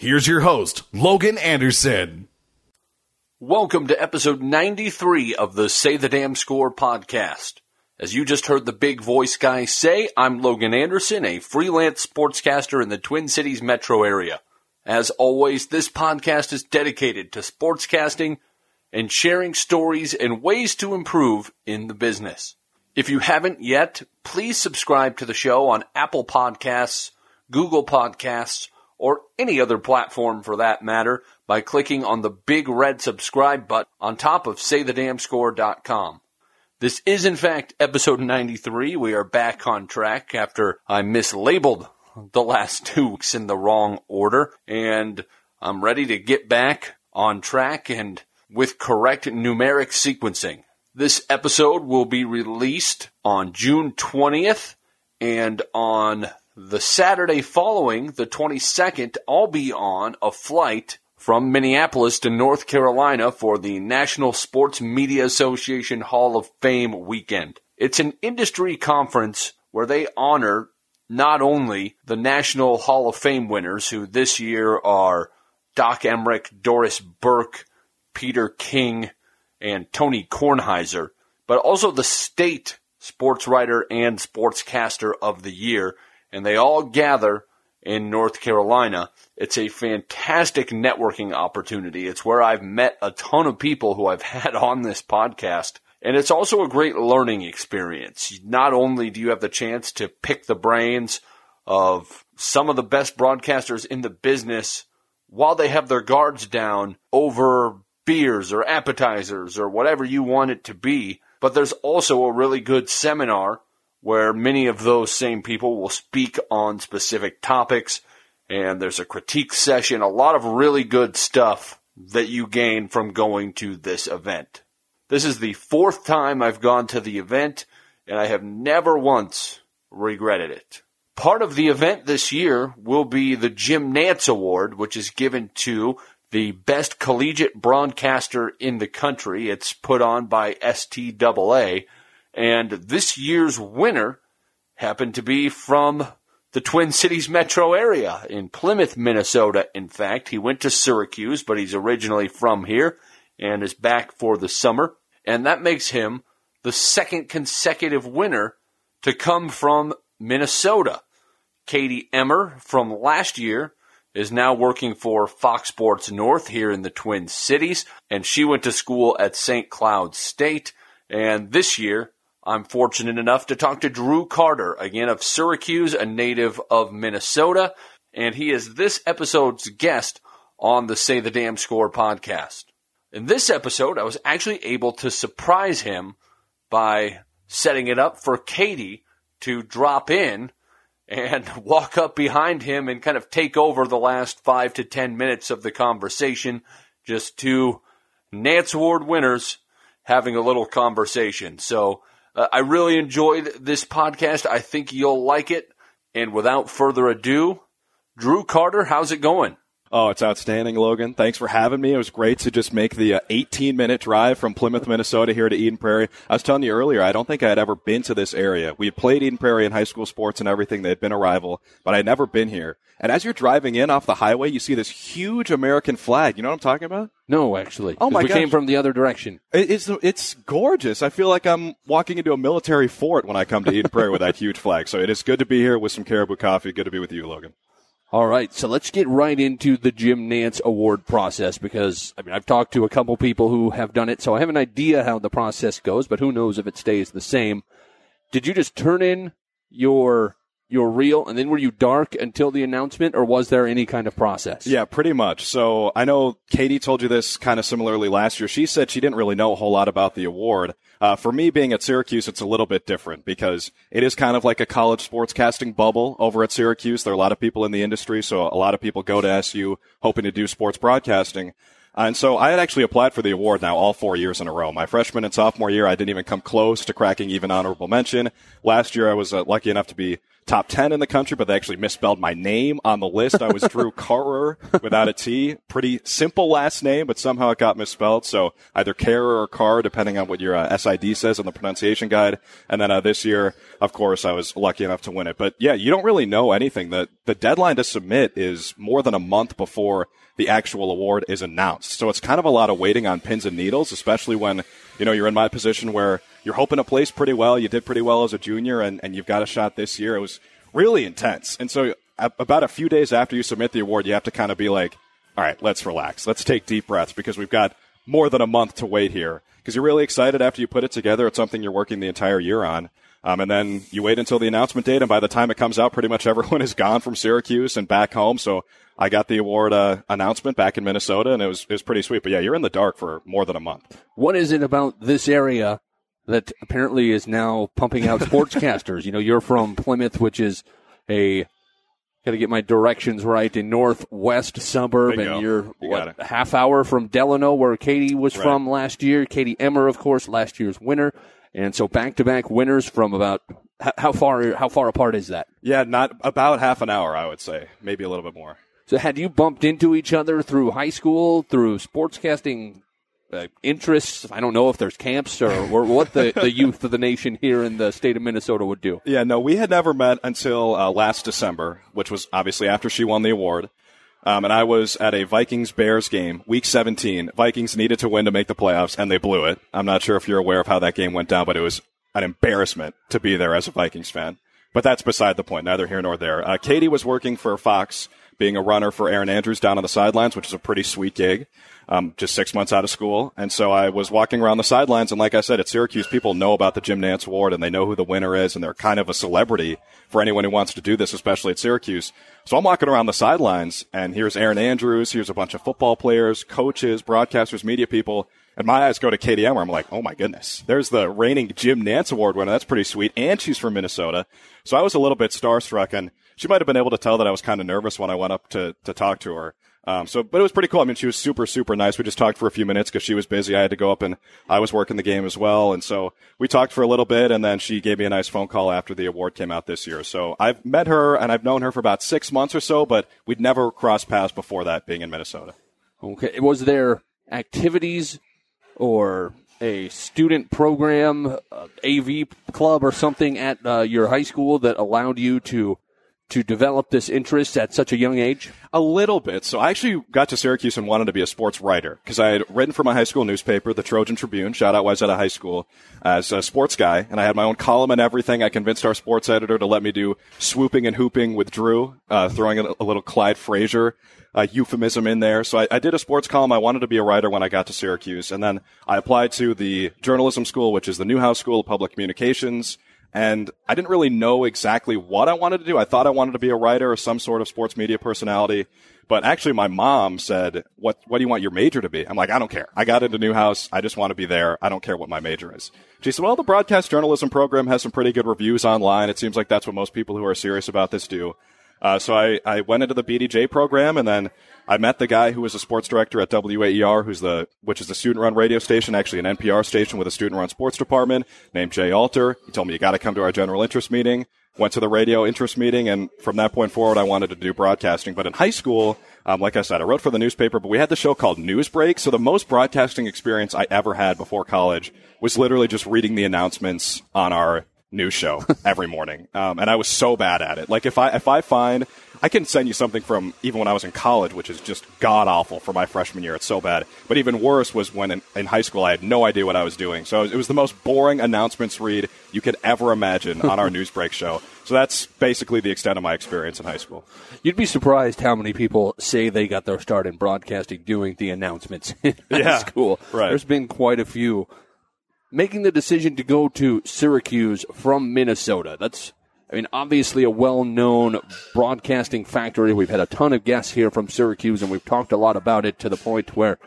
Here's your host, Logan Anderson. Welcome to episode 93 of the Say the Damn Score podcast. As you just heard the big voice guy say, I'm Logan Anderson, a freelance sportscaster in the Twin Cities metro area. As always, this podcast is dedicated to sportscasting and sharing stories and ways to improve in the business. If you haven't yet, please subscribe to the show on Apple Podcasts, Google Podcasts, or any other platform for that matter by clicking on the big red subscribe button on top of saythedamnscore.com. This is in fact episode 93. We are back on track after I mislabeled the last two weeks in the wrong order and I'm ready to get back on track and with correct numeric sequencing. This episode will be released on June 20th and on the Saturday following, the 22nd, I'll be on a flight from Minneapolis to North Carolina for the National Sports Media Association Hall of Fame weekend. It's an industry conference where they honor not only the National Hall of Fame winners, who this year are Doc Emrick, Doris Burke, Peter King, and Tony Kornheiser, but also the state sports writer and sportscaster of the year, and they all gather in North Carolina. It's a fantastic networking opportunity. It's where I've met a ton of people who I've had on this podcast. And it's also a great learning experience. Not only do you have the chance to pick the brains of some of the best broadcasters in the business while they have their guards down over beers or appetizers or whatever you want it to be. But there's also a really good seminar where many of those same people will speak on specific topics. And there's a critique session, a lot of really good stuff that you gain from going to this event. This is the fourth time I've gone to the event, and I have never once regretted it. Part of the event this year will be the Jim Nantz Award, which is given to the best collegiate broadcaster in the country. It's put on by STAA. And this year's winner happened to be from the Twin Cities metro area in Plymouth, Minnesota. In fact, he went to Syracuse, but he's originally from here and is back for the summer. And that makes him the second consecutive winner to come from Minnesota. Katie Emmer from last year is now working for Fox Sports North here in the Twin Cities, and she went to school at St. Cloud State. And this year, I'm fortunate enough to talk to Drew Carter, again of Syracuse, a native of Minnesota, and he is this episode's guest on the Say the Damn Score podcast. In this episode, I was actually able to surprise him by setting it up for Katie to drop in and walk up behind him and kind of take over the last five to ten minutes of the conversation. Just two Nantz Award winners having a little conversation. So uh, I really enjoyed this podcast. I think you'll like it. And without further ado, Drew Carter, how's it going? Oh, it's outstanding, Logan. Thanks for having me. It was great to just make the uh, 18 minute drive from Plymouth, Minnesota here to Eden Prairie. I was telling you earlier, I don't think I had ever been to this area. We had played Eden Prairie in high school sports and everything. They had been a rival, but I had never been here. And as you're driving in off the highway, you see this huge American flag. You know what I'm talking about? No, actually. Oh, my We gosh. came from the other direction. It- It's it's gorgeous. I feel like I'm walking into a military fort when I come to Eden Prairie with that huge flag. So it is good to be here with some Caribou coffee. Good to be with you, Logan. All right, so let's get right into the Jim Nantz Award process because I mean I've talked to a couple people who have done it, so I have an idea how the process goes, but who knows if it stays the same. Did you just turn in your your real, and then were you dark until the announcement, or was there any kind of process? Yeah, pretty much. So I know Katie told you this kind of similarly last year. She said she didn't really know a whole lot about the award. Uh, for me being at Syracuse, it's a little bit different because it is kind of like a college sportscasting bubble over at Syracuse. There are a lot of people in the industry, so a lot of people go to SU hoping to do sports broadcasting. And so I had actually applied for the award now all four years in a row. My freshman and sophomore year, I didn't even come close to cracking even honorable mention. Last year, I was uh, lucky enough to be top 10 in the country, but they actually misspelled my name on the list. I was Drew Carrer without a T. Pretty simple last name, but somehow it got misspelled. So either Carrer or Carr, depending on what your uh, SID says on the pronunciation guide. And then uh, this year, of course, I was lucky enough to win it. But yeah, you don't really know anything. The, the deadline to submit is more than a month before the actual award is announced. So it's kind of a lot of waiting on pins and needles, especially when, you know, you're in my position where you're hoping to place pretty well. You did pretty well as a junior and, and you've got a shot this year. It was really intense. And so about a few days after you submit the award, you have to kind of be like, all right, let's relax. Let's take deep breaths because we've got more than a month to wait here because you're really excited after you put it together. It's something you're working the entire year on. Um, and then you wait until the announcement date, and by the time it comes out, pretty much everyone is gone from Syracuse and back home. So I got the award uh, announcement back in Minnesota, and it was it was pretty sweet. But yeah, you're in the dark for more than a month. What is it about this area that apparently is now pumping out sportscasters? you know, you're from Plymouth, which is a got to get my directions right a northwest suburb, Bingo. and you're You what, a half hour from Delano, where Katie was Right. from last year. Katie Emmer, of course, last year's winner, and so back to back winners from about how far how far apart is that? Yeah, not about half an hour, I would say, maybe a little bit more. So had you bumped into each other through high school, through sportscasting uh, interests? I don't know if there's camps or, or what the, the youth of the nation here in the state of Minnesota would do. Yeah, no, we had never met until uh, last December, which was obviously after she won the award. Um, and I was at a Vikings Bears game, week 17. Vikings needed to win to make the playoffs, and they blew it. I'm not sure if you're aware of how that game went down, but it was an embarrassment to be there as a Vikings fan. But that's beside the point, neither here nor there. Uh, Katie was working for Fox, being a runner for Erin Andrews down on the sidelines, which is a pretty sweet gig. Um, just six months out of school. And so I was walking around the sidelines. And like I said, at Syracuse, people know about the Jim Nantz Award and they know who the winner is. And they're kind of a celebrity for anyone who wants to do this, especially at Syracuse. So I'm walking around the sidelines and here's Erin Andrews. Here's a bunch of football players, coaches, broadcasters, media people. And my eyes go to Katie Emmer. I'm like, oh my goodness, there's the reigning Jim Nantz Award winner. That's pretty sweet. And she's from Minnesota. So I was a little bit starstruck and she might have been able to tell that I was kind of nervous when I went up to, to talk to her. Um, so, but it was pretty cool. I mean, she was super, super nice. We just talked for a few minutes because she was busy. I had to go up and I was working the game as well. And so we talked for a little bit and then she gave me a nice phone call after the award came out this year. So I've met her and I've known her for about six months or so, but we'd never crossed paths before that being in Minnesota. Okay. Was there activities or a student program, uh, AV club or something at uh, your high school that allowed you to to develop this interest at such a young age? A little bit. So I actually got to Syracuse and wanted to be a sports writer because I had written for my high school newspaper, the Trojan Tribune. Shout out Wayzata High School as a sports guy, and I had my own column and everything. I convinced our sports editor to let me do swooping and hooping with Drew, uh, throwing a, a little Clyde Frazier uh, euphemism in there. So I, I did a sports column. I wanted to be a writer when I got to Syracuse, and then I applied to the journalism school, which is the Newhouse School of Public Communications. And I didn't really know exactly what I wanted to do. I thought I wanted to be a writer or some sort of sports media personality. But actually, my mom said, "What What do you want your major to be?" I'm like, "I don't care. I got into Newhouse. I just want to be there. I don't care what my major is." She said, "Well, the broadcast journalism program has some pretty good reviews online. It seems like that's what most people who are serious about this do." Uh, so I, I went into the BDJ program and then I met the guy who was a sports director at WAER, who's the, which is a student run radio station, actually an NPR station with a student run sports department named Jay Alter. He told me you got to come to our general interest meeting. Went to the radio interest meeting and from that point forward, I wanted to do broadcasting. But in high school, um, like I said, I wrote for the newspaper, but we had the show called Newsbreak. So the most broadcasting experience I ever had before college was literally just reading the announcements on our news show every morning. Um, and I was so bad at it. Like if I if I find I can send you something from even when I was in college, which is just god awful for my freshman year. It's so bad. But even worse was when in, in high school I had no idea what I was doing. So it was the most boring announcements read you could ever imagine on our news break show. So that's basically the extent of my experience in high school. You'd be surprised how many people say they got their start in broadcasting doing the announcements in high Yeah, school. right. There's been quite a few. Making the decision to go to Syracuse from Minnesota. That's, I mean, obviously a well-known broadcasting factory. We've had a ton of guests here from Syracuse and we've talked a lot about it to the point where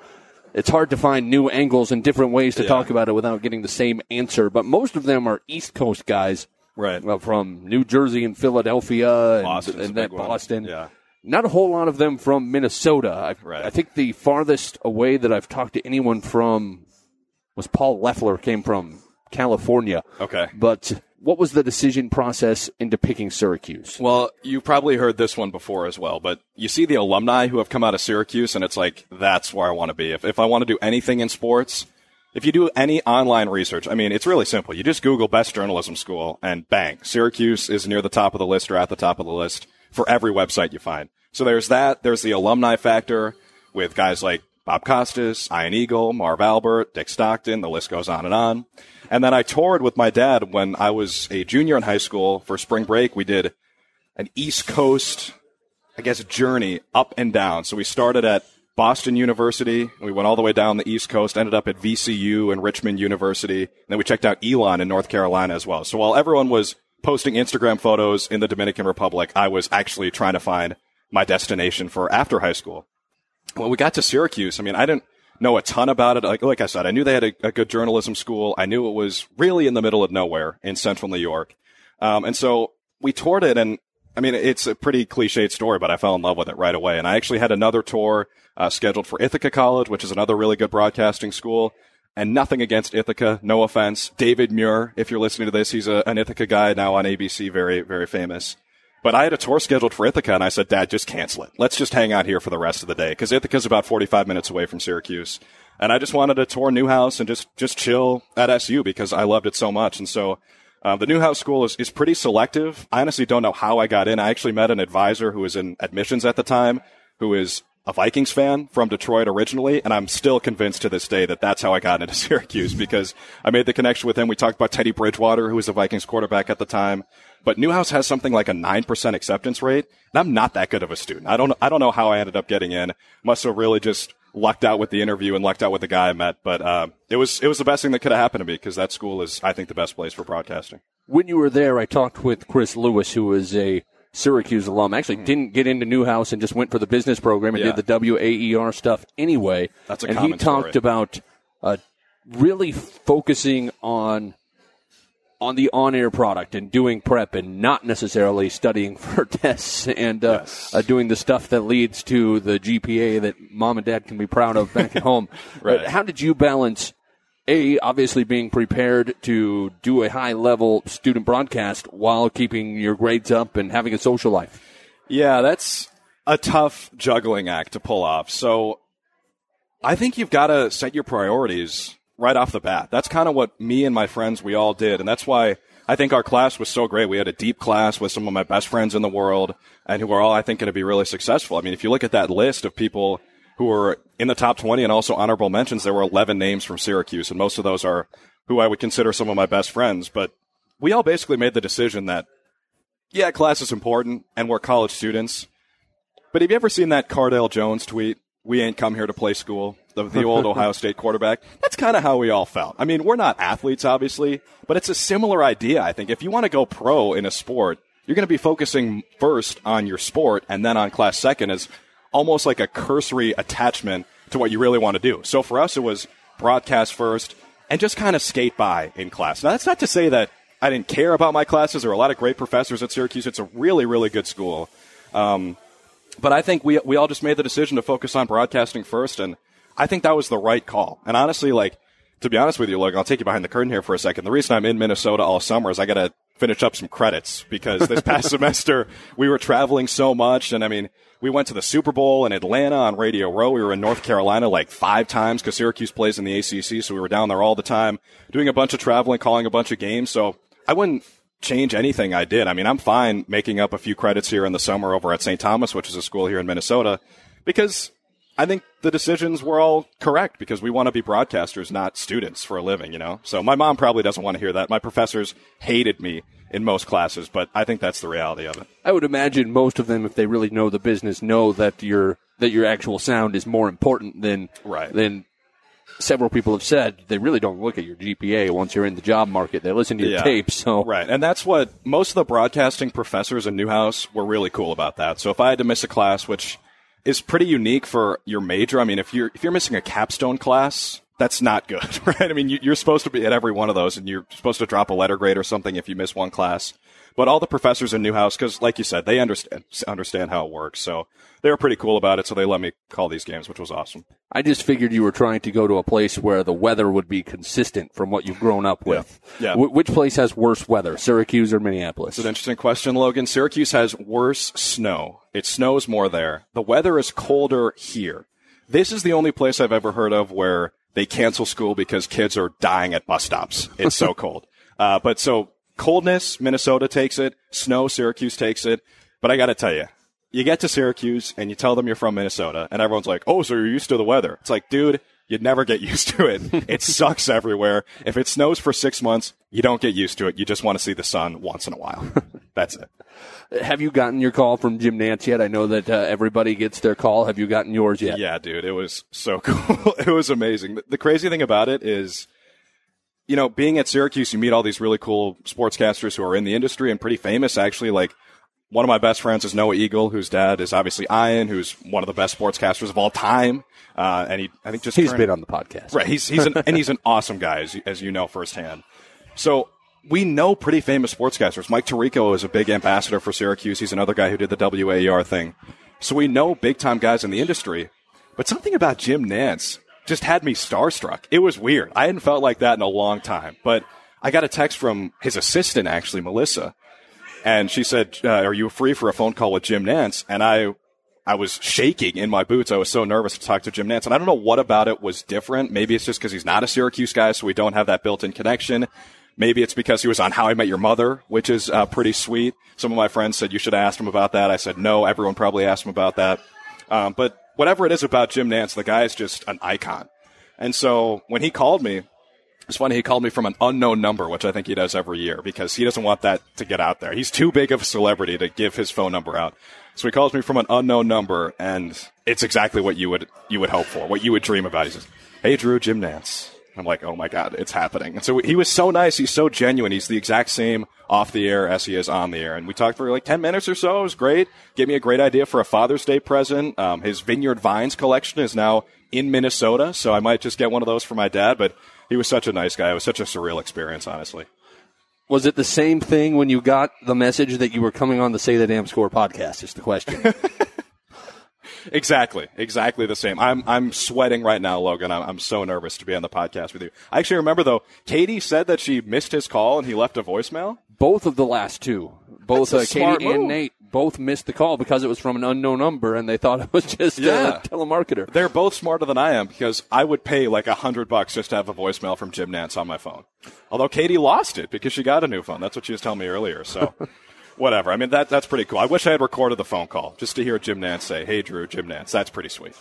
it's hard to find new angles and different ways to Yeah. talk about it without getting the same answer. But most of them are East Coast guys. Right. Well, from New Jersey and Philadelphia and, Boston's and that big one. Boston. Yeah. not a whole lot of them from Minnesota. Right. I think the farthest away that I've talked to anyone from was Paul Leffler, came from California. Okay. But what was the decision process into picking Syracuse? Well, you probably heard this one before as well, but you see the alumni who have come out of Syracuse, and it's like, that's where I want to be. If, if I want to do anything in sports, if you do any online research, I mean, it's really simple. You just Google best journalism school, and bang, Syracuse is near the top of the list or at the top of the list for every website you find. So there's that. There's the alumni factor with guys like Bob Costas, Ian Eagle, Marv Albert, Dick Stockton, the list goes on and on. And then I toured with my dad when I was a junior in high school for spring break. We did an East Coast, I guess, journey up and down. So we started at Boston University, we went all the way down the East Coast, ended up at VCU and Richmond University, and then we checked out Elon in North Carolina as well. So while everyone was posting Instagram photos in the Dominican Republic, I was actually trying to find my destination for after high school. When we got to Syracuse, I mean, I didn't know a ton about it. Like, like I said, I knew they had a, a good journalism school. I knew it was really in the middle of nowhere in central New York. Um, and so we toured it and I mean, it's a pretty cliched story, but I fell in love with it right away. And I actually had another tour uh, scheduled for Ithaca College, which is another really good broadcasting school. And nothing against Ithaca, no offense. David Muir, if you're listening to this, he's a, an Ithaca guy now on ABC, very, very famous. But I had a tour scheduled for Ithaca, and I said, Dad, just cancel it. Let's just hang out here for the rest of the day, because Ithaca's about 45 minutes away from Syracuse. And I just wanted to tour Newhouse and just, just chill at SU because I loved it so much. And so uh, the Newhouse School is, is pretty selective. I honestly don't know how I got in. I actually met an advisor who was in admissions at the time, who is a Vikings fan from Detroit originally, and I'm still convinced to this day that that's how I got into Syracuse because I made the connection with him. We talked about Teddy Bridgewater, who was the Vikings quarterback at the time. But Newhouse has something like a 9% acceptance rate, and I'm not that good of a student. I don't, I don't know how I ended up getting in. Must have really just lucked out with the interview and lucked out with the guy I met. But, uh, it was, it was the best thing that could have happened to me because that school is, I think, the best place for broadcasting. When you were there, I talked with Chris Lewis, who was a Syracuse alum. Actually, didn't get into Newhouse and just went for the business program and Hmm. Yeah. did the WAER stuff anyway. That's a and he talked story. about uh, really focusing on on the on-air product and doing prep and not necessarily studying for tests and uh, Yes. uh, doing the stuff that leads to the GPA that mom and dad can be proud of back at home. Right. How did you balance a obviously being prepared to do a high level student broadcast while keeping your grades up and having a social life? Yeah, that's a tough juggling act to pull off. So I think you've got to set your priorities right off the bat. That's kind of what me and my friends, we all did. And that's why I think our class was so great. We had a deep class with some of my best friends in the world and who are all, I think, going to be really successful. I mean, if you look at that list of people who were in the top 20 and also honorable mentions, there were 11 names from Syracuse. And most of those are who I would consider some of my best friends. But we all basically made the decision that yeah, class is important, and we're college students. But have you ever seen that Cardale Jones tweet? We ain't come here to play school. The, the old Ohio State quarterback. That's kind of how we all felt. I mean, we're not athletes, obviously, but it's a similar idea. I think if you want to go pro in a sport, you're going to be focusing first on your sport and then on class second as almost like a cursory attachment to what you really want to do. So for us, it was broadcast first and just kind of skate by in class. Now, that's not to say that I didn't care about my classes. There are a lot of great professors at Syracuse. It's a really, really good school. Um, but I think we we all just made the decision to focus on broadcasting first, and I think that was the right call. And honestly, like to be honest with you, Logan, I'll take you behind the curtain here for a second. The reason I'm in Minnesota all summer is I got to finish up some credits because this past semester we were traveling so much, and I mean. We went to the Super Bowl in Atlanta on Radio Row. We were in North Carolina like five times because Syracuse plays in the ACC, so we were down there all the time, doing a bunch of traveling, calling a bunch of games. So I wouldn't change anything I did. I mean, I'm fine making up a few credits here in the summer over at St. Thomas, which is a school here in Minnesota, because I think the decisions were all correct because we want to be broadcasters, not students for a living, you know? So my mom probably doesn't want to hear that. My professors hated me in most classes, but I think that's the reality of it. I would imagine most of them, if they really know the business, know that your that your actual sound is more important than Right. than several people have said. They really don't look at your GPA once you're in the job market. They listen to your Yeah. tapes. So Right. And that's what most of the broadcasting professors in Newhouse were really cool about that. So if I had to miss a class, which is pretty unique for your major, I mean, if you're, if you're missing a capstone class, that's not good, right? I mean, you, you're supposed to be at every one of those, and you're supposed to drop a letter grade or something if you miss one class. But all the professors in Newhouse, because like you said, they understand understand how it works, so they were pretty cool about it. So they let me call these games, which was awesome. I just figured you were trying to go to a place where the weather would be consistent from what you've grown up with. Yeah. Wh- which place has worse weather, Syracuse or Minneapolis? It's an interesting question, Logan. Syracuse has worse snow. It snows more there. The weather is colder here. This is the only place I've ever heard of where they cancel school because kids are dying at bus stops. It's so cold. Uh, but so coldness, Minnesota takes it. Snow, Syracuse takes it. But I got to tell you, you get to Syracuse and you tell them you're from Minnesota, and everyone's like, "Oh, so you're used to the weather?" It's like, dude, you'd never get used to it. it sucks everywhere. If it snows for six months, you don't get used to it. You just want to see the sun once in a while. That's it. Have you gotten your call from Jim Nantz yet? I know that uh, everybody gets their call. Have you gotten yours yet? Yeah, dude, it was so cool. it was amazing. The crazy thing about it is, you know, being at Syracuse, you meet all these really cool sportscasters who are in the industry and pretty famous, actually. Like, one of my best friends is Noah Eagle, whose dad is obviously Ian, who's one of the best sportscasters of all time. Uh, and he, I think just He's turned- been on the podcast. Right. He's he's an, and he's an awesome guy, as you, as you know firsthand. So we know pretty famous sportscasters. Mike Tirico is a big ambassador for Syracuse. He's another guy who did the WAER thing. So we know big time guys in the industry. But something about Jim Nantz just had me starstruck. It was weird. I hadn't felt like that in a long time. But I got a text from his assistant, actually, Melissa, and she said, uh, "Are you free for a phone call with Jim Nantz?" And I, I was shaking in my boots. I was so nervous to talk to Jim Nantz, and I don't know what about it was different. Maybe it's just because he's not a Syracuse guy, so we don't have that built-in connection. Maybe it's because he was on How I Met Your Mother, which is uh, pretty sweet. Some of my friends said you should ask him about that. I said no. Everyone probably asked him about that. Um, but whatever it is about Jim Nantz, the guy is just an icon. And so when he called me, it's funny, he called me from an unknown number, which I think he does every year because he doesn't want that to get out there. He's too big of a celebrity to give his phone number out. So he calls me from an unknown number and it's exactly what you would, you would hope for, what you would dream about. He says, Hey Drew, Jim Nantz. I'm like, oh my God, it's happening. And so he was so nice. He's so genuine. He's the exact same off the air as he is on the air. And we talked for like 10 minutes or so. It was great. Gave me a great idea for a Father's Day present. Um, his Vineyard Vines collection is now in Minnesota. So I might just get one of those for my dad, but he was such a nice guy. It was such a surreal experience, honestly. Was it the same thing when you got the message that you were coming on the Say the Damn Score podcast? Is the question. Exactly, exactly the same. I'm I'm sweating right now, Logan. I'm, I'm so nervous to be on the podcast with you. I actually remember though, Katie said that she missed his call and he left a voicemail. both of the last two, both That's a uh, smart Katie and move. Nate, both missed the call because it was from an unknown number and they thought it was just Yeah. a telemarketer. They're both smarter than I am because I would pay like a hundred bucks just to have a voicemail from Jim Nantz on my phone. Although Katie lost it because she got a new phone. That's what she was telling me earlier. So whatever. I mean that that's pretty cool. I wish I had recorded the phone call just to hear Jim Nantz say, "Hey Drew, Jim Nantz." That's pretty sweet.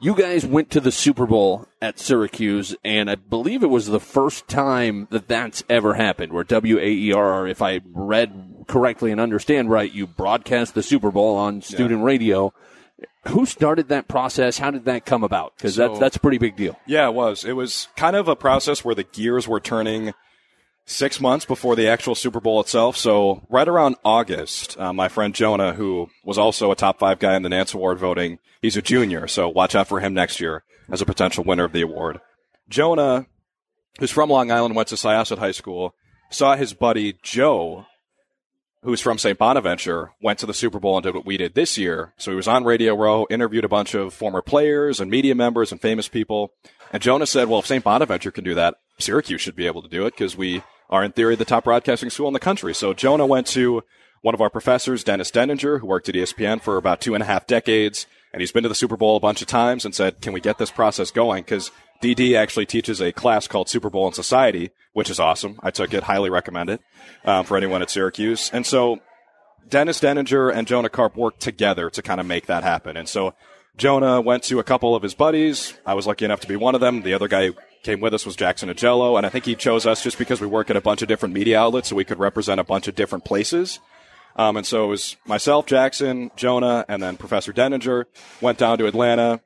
You guys went to the Super Bowl at Syracuse, and I believe it was the first time that that's ever happened, where WAER, if I read correctly and understand right, you broadcast the Super Bowl on student radio. Who started that process? How did that come about? Because that's, So- that's a pretty big deal. Yeah, it was. It was kind of a process where the gears were turning six months before the actual Super Bowl itself. So right around August, uh, my friend Jonah, who was also a top five guy in the Nantz Award voting, he's a junior, so watch out for him next year as a potential winner of the award. Jonah, who's from Long Island, went to Syosset High School, saw his buddy Joe, who's from St. Bonaventure, went to the Super Bowl and did what we did this year. So he was on Radio Row, interviewed a bunch of former players and media members and famous people. And Jonah said, well, if St. Bonaventure can do that, Syracuse should be able to do it because we are in theory the top broadcasting school in the country. So Jonah went to one of our professors, Dennis Deninger, who worked at ESPN for about two and a half decades. And he's been to the Super Bowl a bunch of times and said, can we get this process going? Because DD actually teaches a class called Super Bowl in Society, which is awesome. I took it, highly recommend it um, for anyone at Syracuse. And so Dennis Deninger and Jonah Karp worked together to kind of make that happen. And so Jonah went to a couple of his buddies. I was lucky enough to be one of them. The other guy came with us was Jackson Agello, and I think he chose us just because we work at a bunch of different media outlets, so we could represent a bunch of different places. Um, and so it was myself, Jackson, Jonah, and then Professor Deninger went down to Atlanta,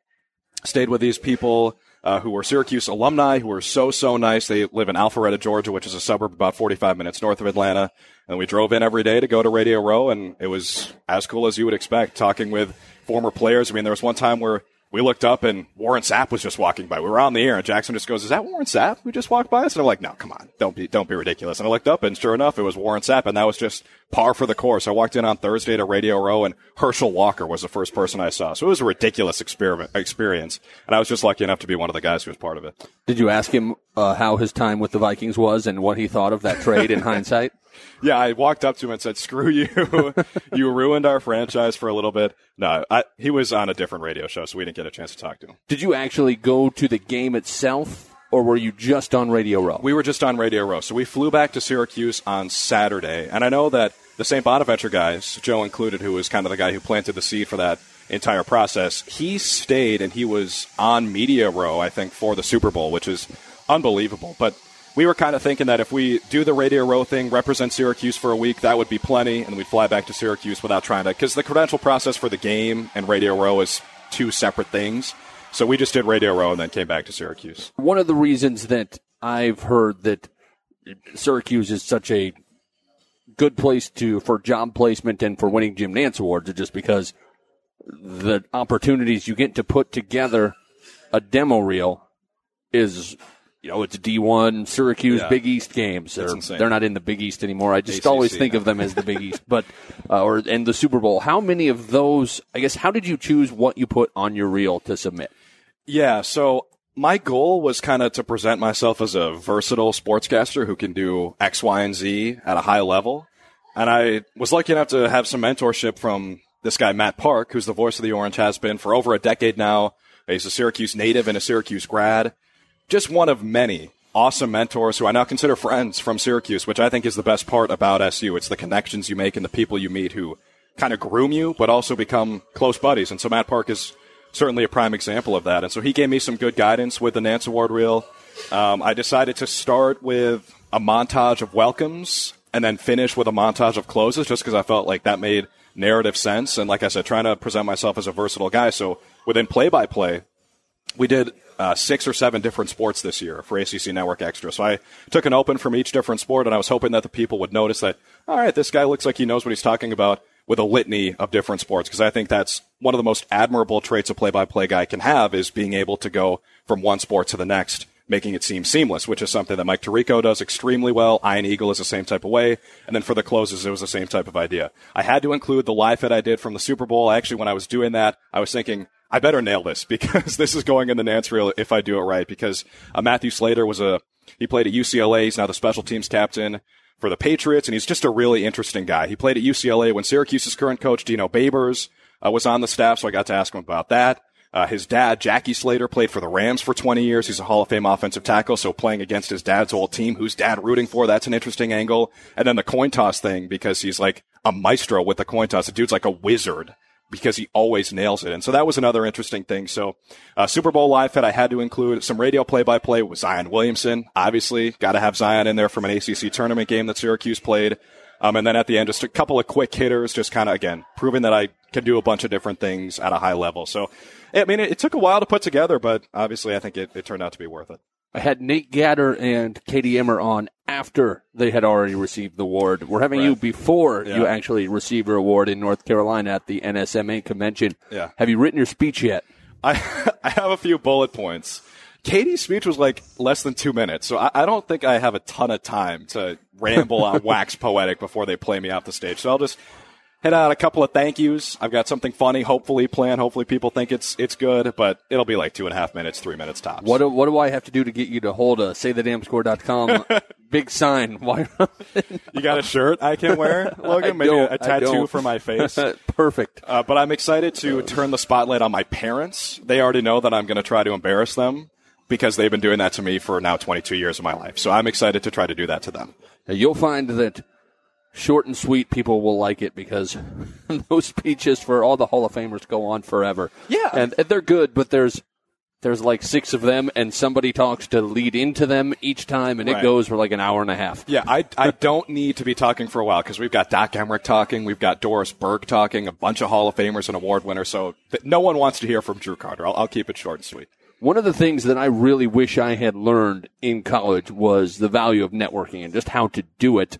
stayed with these people uh, who were Syracuse alumni who were so, so nice. They live in Alpharetta, Georgia, which is a suburb about 45 minutes north of Atlanta. And we drove in every day to go to Radio Row, and it was as cool as you would expect, talking with former players. I mean, there was one time where we looked up and Warren Sapp was just walking by. We were on the air and Jackson just goes, "Is that Warren Sapp who just walked by us?" And I'm like, "No, come on, don't be don't be ridiculous." And I looked up and sure enough, it was Warren Sapp, and that was just par for the course. I walked in on Thursday to Radio Row, and Herschel Walker was the first person I saw. So it was a ridiculous experiment experience, and I was just lucky enough to be one of the guys who was part of it. Did you ask him uh, how his time with the Vikings was and what he thought of that trade in hindsight? Yeah, I walked up to him and said, "Screw you! you ruined our franchise for a little bit." No, I, he was on a different radio show, so we didn't get a chance to talk to him. Did you actually go to the game itself, or were you just on Radio Row? We were just on Radio Row, so we flew back to Syracuse on Saturday, and I know that the St. Bonaventure guys, Joe included, who was kind of the guy who planted the seed for that entire process, he stayed and he was on Media Row, I think, for the Super Bowl, which is unbelievable. But we were kind of thinking that if we do the Radio Row thing, represent Syracuse for a week, that would be plenty, and we'd fly back to Syracuse without trying to. Because the credential process for the game and Radio Row is two separate things. So we just did Radio Row and then came back to Syracuse. One of the reasons that I've heard that Syracuse is such a good place to for job placement and for winning Jim Nantz awards is just because the opportunities you get to put together a demo reel is you know, it's D1 Syracuse Yeah. Big East games. They're, they're not in the Big East anymore. I just ACC always think of them as the Big East, but uh, or and the Super Bowl. How many of those? I guess how did you choose what you put on your reel to submit? Yeah, so my goal was kind of to present myself as a versatile sportscaster who can do X, Y, and Z at a high level. And I was lucky enough to have some mentorship from this guy, Matt Park, who's the voice of the Orange has been for over a decade now. He's a Syracuse native and a Syracuse grad. Just one of many awesome mentors who I now consider friends from Syracuse, which I think is the best part about SU. It's the connections you make and the people you meet who kind of groom you, but also become close buddies. And so Matt Park is certainly a prime example of that. And so he gave me some good guidance with the Nantz Award reel. Um, I decided to start with a montage of welcomes and then finish with a montage of closes just because I felt like that made narrative sense. And like I said, trying to present myself as a versatile guy. So within play by play, we did uh, six or seven different sports this year for ACC Network Extra. So I took an open from each different sport, and I was hoping that the people would notice that, all right, this guy looks like he knows what he's talking about with a litany of different sports, because I think that's one of the most admirable traits a play-by-play guy can have is being able to go from one sport to the next, making it seem seamless, which is something that Mike Tirico does extremely well. Ian Eagle is the same type of way. And then for the closes, it was the same type of idea. I had to include the live fit I did from the Super Bowl. Actually, when I was doing that, I was thinking, I better nail this because this is going in the Nantz reel if I do it right. Because uh, Matthew Slater was a he played at UCLA. He's now the special teams captain for the Patriots, and he's just a really interesting guy. He played at UCLA when Syracuse's current coach Dino Babers uh, was on the staff, so I got to ask him about that. Uh, his dad, Jackie Slater, played for the Rams for 20 years. He's a Hall of Fame offensive tackle, so playing against his dad's old team, who's dad rooting for, that's an interesting angle. And then the coin toss thing, because he's like a maestro with the coin toss. The dude's like a wizard because he always nails it. And so that was another interesting thing. So, uh, Super Bowl live fit, I had to include some radio play by play with Zion Williamson. Obviously, got to have Zion in there from an ACC tournament game that Syracuse played. Um, and then at the end, just a couple of quick hitters, just kind of, again, proving that I can do a bunch of different things at a high level. So, I mean, it, it took a while to put together, but obviously I think it, it turned out to be worth it. I had Nate Gatter and Katie Emmer on after they had already received the award. We're having you Right. before you actually receive your award in North Carolina at the NSMA convention. Yeah. Have you written your speech yet? I I have a few bullet points. Katie's speech was like less than two minutes, so I, I don't think I have a ton of time to ramble on wax poetic before they play me off the stage. So I'll just hit out a couple of thank yous. I've got something funny, hopefully planned. Hopefully people think it's it's good, but it'll be like two and a half minutes, three minutes tops. What do, what do I have to do to get you to hold a saythedamnscore.com big sign? Why? you got a shirt I can wear, Logan? Maybe don't. tattoo for my face. Perfect. Uh, but I'm excited to turn the spotlight on my parents. They already know that I'm going to try to embarrass them because they've been doing that to me for now 22 years of my life. So I'm excited to try to do that to them. Now, You'll find that short and sweet people will like it because those speeches for all the Hall of Famers go on forever. Yeah. and, and they're good, but there's there's like six of them, and somebody talks to lead into them each time, and it goes for like an hour and a half. Yeah, I, I don't need to be talking for a while because we've got Doc Emrick talking, we've got Doris Burke talking, a bunch of Hall of Famers and award winners. So th- no one wants to hear from Drew Carter. I'll, I'll keep it short and sweet. One of the things that I really wish I had learned in college was the value of networking and just how to do it.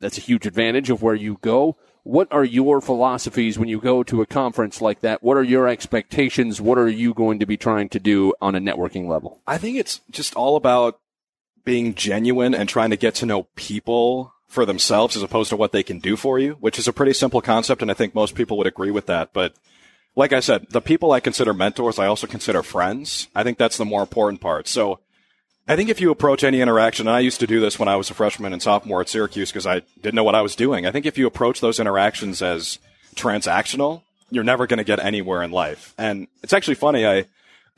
That's a huge advantage of where you go. What are your philosophies when you go to a conference like that? What are your expectations? What are you going to be trying to do on a networking level? I think it's just all about being genuine and trying to get to know people for themselves as opposed to what they can do for you, which is a pretty simple concept. And I think most people would agree with that. But like I said, the people I consider mentors, I also consider friends. I think that's the more important part. So I think if you approach any interaction, and I used to do this when I was a freshman and sophomore at Syracuse because I didn't know what I was doing. I think if you approach those interactions as transactional, you're never going to get anywhere in life. And it's actually funny. I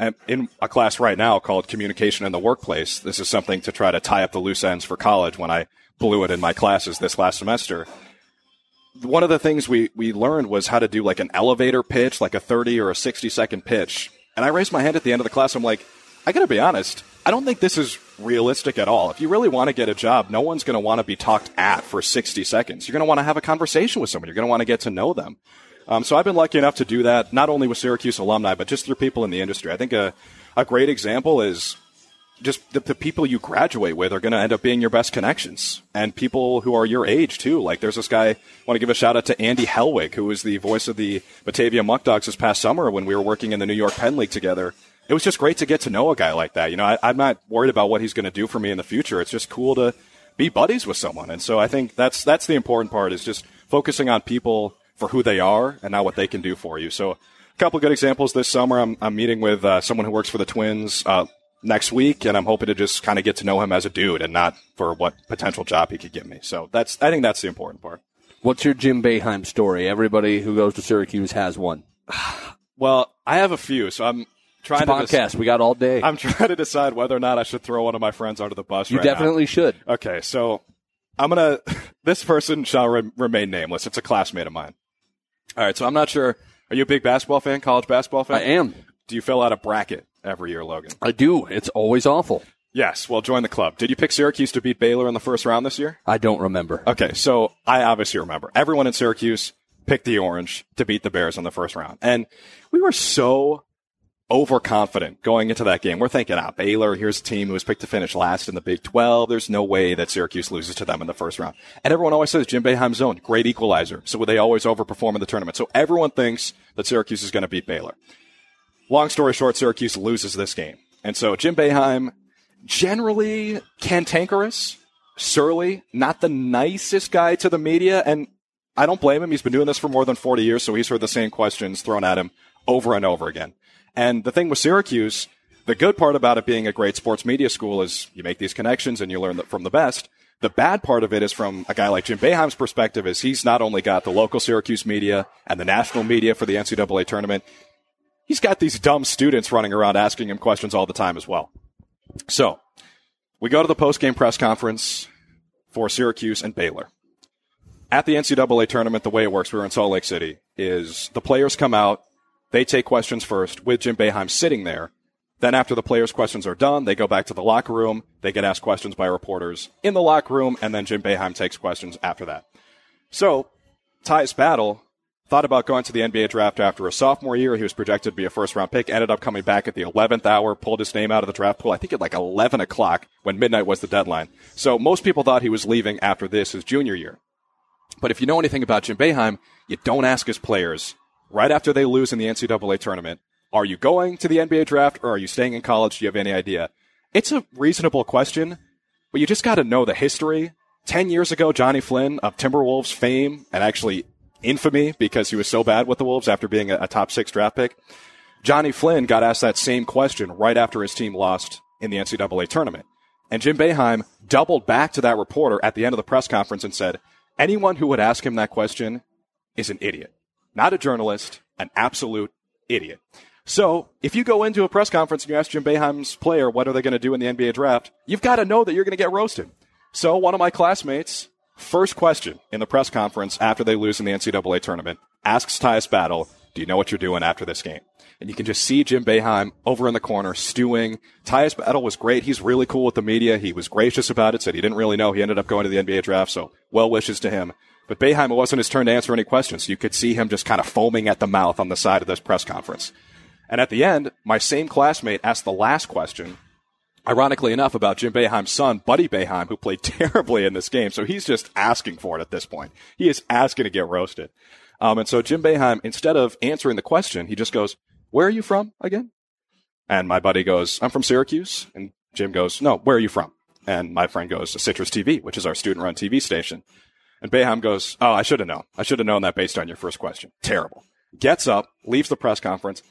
am in a class right now called communication in the workplace. This is something to try to tie up the loose ends for college when I blew it in my classes this last semester. One of the things we, we learned was how to do like an elevator pitch, like a 30 or a 60 second pitch. And I raised my hand at the end of the class. I'm like, I gotta be honest. I don't think this is realistic at all. If you really want to get a job, no one's going to want to be talked at for 60 seconds. You're going to want to have a conversation with someone. You're going to want to get to know them. Um, so I've been lucky enough to do that, not only with Syracuse alumni, but just through people in the industry. I think a, a great example is just the, the people you graduate with are going to end up being your best connections and people who are your age too. Like there's this guy, I want to give a shout out to Andy Helwig, who was the voice of the Batavia Muck Dogs this past summer when we were working in the New York Penn League together. It was just great to get to know a guy like that. You know, I, I'm not worried about what he's going to do for me in the future. It's just cool to be buddies with someone. And so I think that's, that's the important part is just focusing on people for who they are and not what they can do for you. So a couple good examples this summer. I'm, I'm meeting with uh, someone who works for the Twins, uh, next week, and I'm hoping to just kind of get to know him as a dude and not for what potential job he could give me. So that's I think that's the important part. What's your Jim Boeheim story? Everybody who goes to Syracuse has one. Well, I have a few, so I'm trying a to podcast. we got all day. I'm trying to decide whether or not I should throw one of my friends under the bus. you right now. definitely should. Okay, so I'm gonna. This person shall re- remain nameless. It's a classmate of mine. All right, so I'm not sure. Are you a big basketball fan? College basketball fan? I am. Do you fill out a bracket every year, Logan? I do. It's always awful. Yes. Well, join the club. Did you pick Syracuse to beat Baylor in the first round this year? I don't remember. Okay, so I obviously remember. Everyone in Syracuse picked the Orange to beat the Bears in the first round. And we were so overconfident going into that game. We're thinking, ah, Baylor, here's a team who was picked to finish last in the Big 12. There's no way that Syracuse loses to them in the first round. And everyone always says Jim Boeheim's zone, great equalizer. So they always overperform in the tournament. So everyone thinks that Syracuse is going to beat Baylor. Long story short, Syracuse loses this game. And so Jim Boeheim, generally cantankerous, surly, not the nicest guy to the media. And I don't blame him. He's been doing this for more than 40 years, so he's heard the same questions thrown at him over and over again. And the thing with Syracuse, the good part about it being a great sports media school is you make these connections and you learn from the best. The bad part of it is from a guy like Jim Boeheim's perspective is he's not only got the local Syracuse media and the national media for the NCAA tournament, he's got these dumb students running around asking him questions all the time as well. So we go to the post-game press conference for Syracuse and Baylor. At the NCAA tournament, the way it works, we were in Salt Lake City, is the players come out, they take questions first with Jim Boeheim sitting there. Then after the players' questions are done, they go back to the locker room. They get asked questions by reporters in the locker room, and then Jim Boeheim takes questions after that. So, Tyus Battle thought about going to the NBA draft after a sophomore year. He was projected to be a first round pick, ended up coming back at the 11th hour, pulled his name out of the draft pool, I think at like 11 o'clock when midnight was the deadline. So most people thought he was leaving after this, his junior year. But if you know anything about Jim Boeheim, you don't ask his players right after they lose in the NCAA tournament, are you going to the NBA draft or are you staying in college? Do you have any idea? It's a reasonable question, but you just got to know the history. 10 years ago, Johnny Flynn of Timberwolves fame and actually infamy because he was so bad with the Wolves after being a, a top six draft pick. Johnny Flynn got asked that same question right after his team lost in the NCAA tournament. And Jim Boeheim doubled back to that reporter at the end of the press conference and said, anyone who would ask him that question is an idiot. Not a journalist, an absolute idiot. So, if you go into a press conference and you ask Jim Boeheim's player what are they going to do in the NBA draft, you've got to know that you're going to get roasted. So, one of my classmates, first question in the press conference after they lose in the NCAA tournament, asks Tyus Battle, do you know what you're doing after this game? And you can just see Jim Boeheim over in the corner stewing. Tyus Battle was great. He's really cool with the media. He was gracious about it, said he didn't really know. He ended up going to the NBA draft, so well wishes to him. But Boeheim, it wasn't his turn to answer any questions. You could see him just kind of foaming at the mouth on the side of this press conference. And at the end, my same classmate asked the last question. ironically enough, about Jim Boeheim's son, Buddy Boeheim, who played terribly in this game. So he's just asking for it at this point. He is asking to get roasted. Um, and so Jim Boeheim, instead of answering the question, he just goes, where are you from again? And my buddy goes, I'm from Syracuse. And Jim goes, no, where are you from? And my friend goes, Citrus TV, which is our student run TV station. And Boeheim goes, oh, I should have known. I should have known that based on your first question. Terrible. Gets up, leaves the press conference,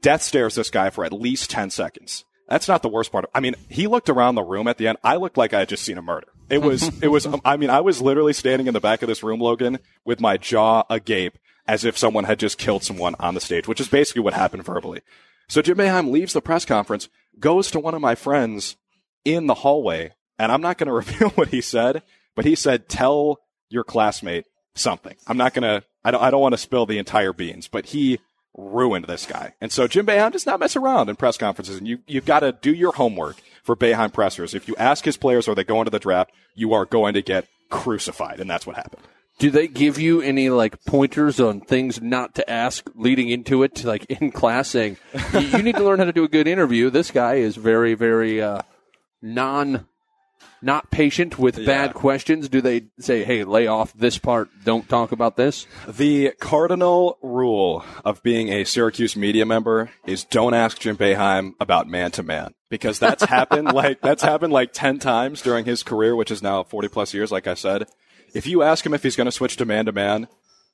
death stares this guy for at least 10 seconds. That's not the worst part. I mean, he looked around the room at the end. I looked like I had just seen a murder. It was, it was, I mean, I was literally standing in the back of this room, Logan, with my jaw agape as if someone had just killed someone on the stage, which is basically what happened verbally. So Jim Boeheim leaves the press conference, goes to one of my friends in the hallway, and I'm not going to reveal what he said, but he said, tell your classmate something. I'm not to, I don't, I don't want to spill the entire beans, but he ruined this guy. And so Jim Boeheim does not mess around in press conferences, and you, you've got to do your homework for Boeheim pressers. If you ask his players, are they going to the draft? You are going to get crucified, and that's what happened. Do they give you any like pointers on things not to ask leading into it, like in class, saying you need to learn how to do a good interview? This guy is very, very uh, non, not patient with Yeah. bad questions. Do they say, "Hey, lay off this part, don't talk about this"? The cardinal rule of being a Syracuse media member is don't ask Jim Boeheim about man to man because that's happened like that's happened like 10 times during his career which is now 40 plus years like I said. If you ask him if he's going to switch to man to man,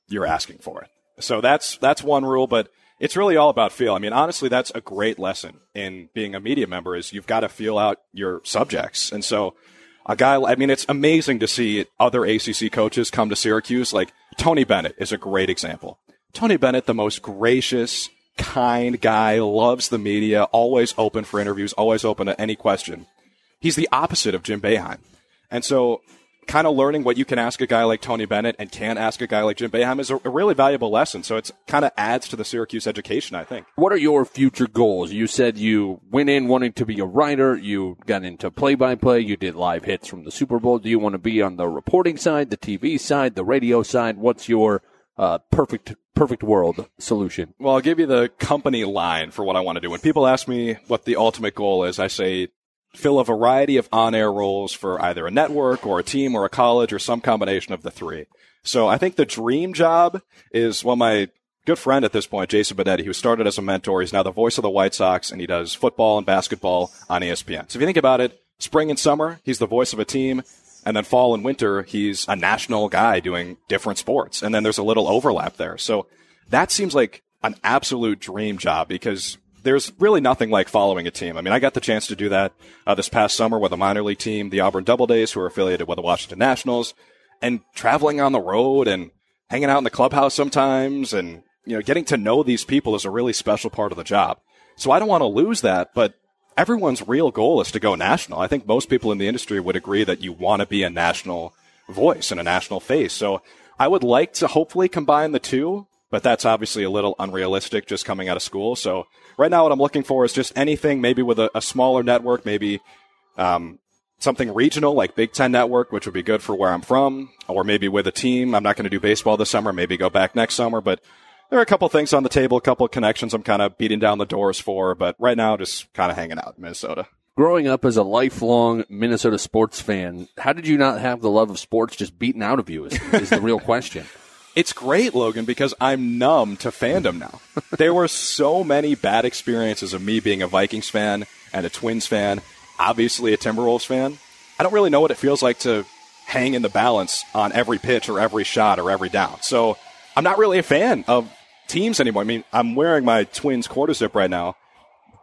you're asking for it. So that's that's one rule but it's really all about feel. I mean, honestly, that's a great lesson in being a media member is you've got to feel out your subjects. And so a guy, I mean, it's amazing to see other ACC coaches come to Syracuse. Like Tony Bennett is a great example. Tony Bennett, the most gracious, kind guy, loves the media, always open for interviews, always open to any question. He's the opposite of Jim Boeheim. And so kind of learning what you can ask a guy like Tony Bennett and can't ask a guy like Jim Boeheim is a, a really valuable lesson. So it's kind of adds to the Syracuse education, I think. What are your future goals? You said you went in wanting to be a writer. You got into play by play. You did live hits from the Super Bowl. Do you want to be on the reporting side, the TV side, the radio side? What's your uh, perfect perfect world solution? Well, I'll give you the company line for what I want to do. When people ask me what the ultimate goal is, I say fill a variety of on-air roles for either a network or a team or a college or some combination of the three. So I think the dream job is, well, my good friend at this point, Jason Benetti, who started as a mentor. He's now the voice of the White Sox and he does football and basketball on ESPN. So if you think about it, spring and summer, he's the voice of a team. And then fall and winter, he's a national guy doing different sports. And then there's a little overlap there. So that seems like an absolute dream job because there's really nothing like following a team. I mean, I got the chance to do that uh, this past summer with a minor league team, the Auburn Doubledays, who are affiliated with the Washington Nationals, and traveling on the road and hanging out in the clubhouse sometimes, and you know, getting to know these people is a really special part of the job. So I don't want to lose that, but everyone's real goal is to go national. I think most people in the industry would agree that you want to be a national voice and a national face. So I would like to hopefully combine the two, but that's obviously a little unrealistic just coming out of school. So right now what I'm looking for is just anything maybe with a, a smaller network, maybe, um, something regional like Big Ten Network, which would be good for where I'm from, or maybe with a team. I'm not going to do baseball this summer, maybe go back next summer, but there are a couple things on the table, a couple of connections I'm kind of beating down the doors for, but right now just kind of hanging out in Minnesota. Growing up as a lifelong Minnesota sports fan, how did you not have the love of sports just beaten out of you? Is, is the real question. It's great, Logan, because I'm numb to fandom now. there were so many bad experiences of me being a Vikings fan and a Twins fan, obviously a Timberwolves fan. I don't really know what it feels like to hang in the balance on every pitch or every shot or every down. So I'm not really a fan of teams anymore. I mean, I'm wearing my Twins quarter zip right now,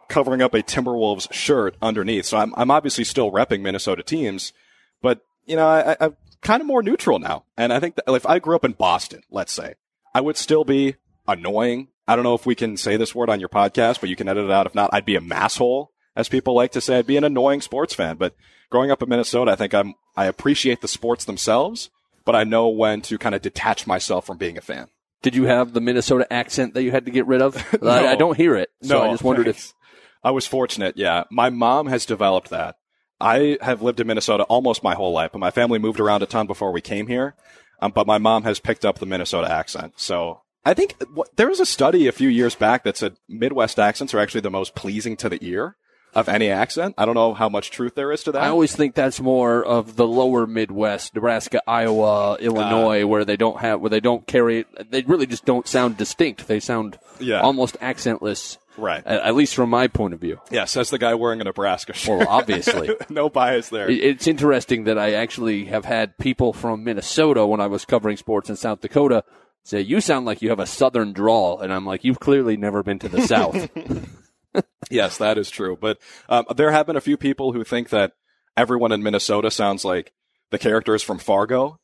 covering up a Timberwolves shirt underneath. So I'm, I'm obviously still repping Minnesota teams, but you know, I, I'm kind of more neutral now. And I think that if I grew up in Boston, let's say, I would still be annoying. I don't know if we can say this word on your podcast, but you can edit it out. If not, I'd be a masshole, as people like to say. I'd be an annoying sports fan. But growing up in Minnesota, I think I'm, I appreciate the sports themselves, but I know when to kind of detach myself from being a fan. Did you have the Minnesota accent that you had to get rid of? I, I don't hear it, so I just wondered if. I was fortunate. Yeah, my mom has developed that. I have lived in Minnesota almost my whole life, but my family moved around a ton before we came here. Um, but my mom has picked up the Minnesota accent. So I think what, there was a study a few years back that said Midwest accents are actually the most pleasing to the ear. of any accent. I don't know how much truth there is to that. I always think that's more of the lower Midwest, Nebraska, Iowa, Illinois, where they don't have, where they don't carry, they really just don't sound distinct. They sound Yeah. almost accentless. Right. At, at least from my point of view. yeah, says the guy wearing a Nebraska shirt. Well, obviously. no bias there. It's interesting that I actually have had people from Minnesota when I was covering sports in South Dakota say, You sound like you have a southern drawl. And I'm like, You've clearly never been to the South. Yes, that is true. But um, there have been a few people who think that everyone in Minnesota sounds like the characters from Fargo.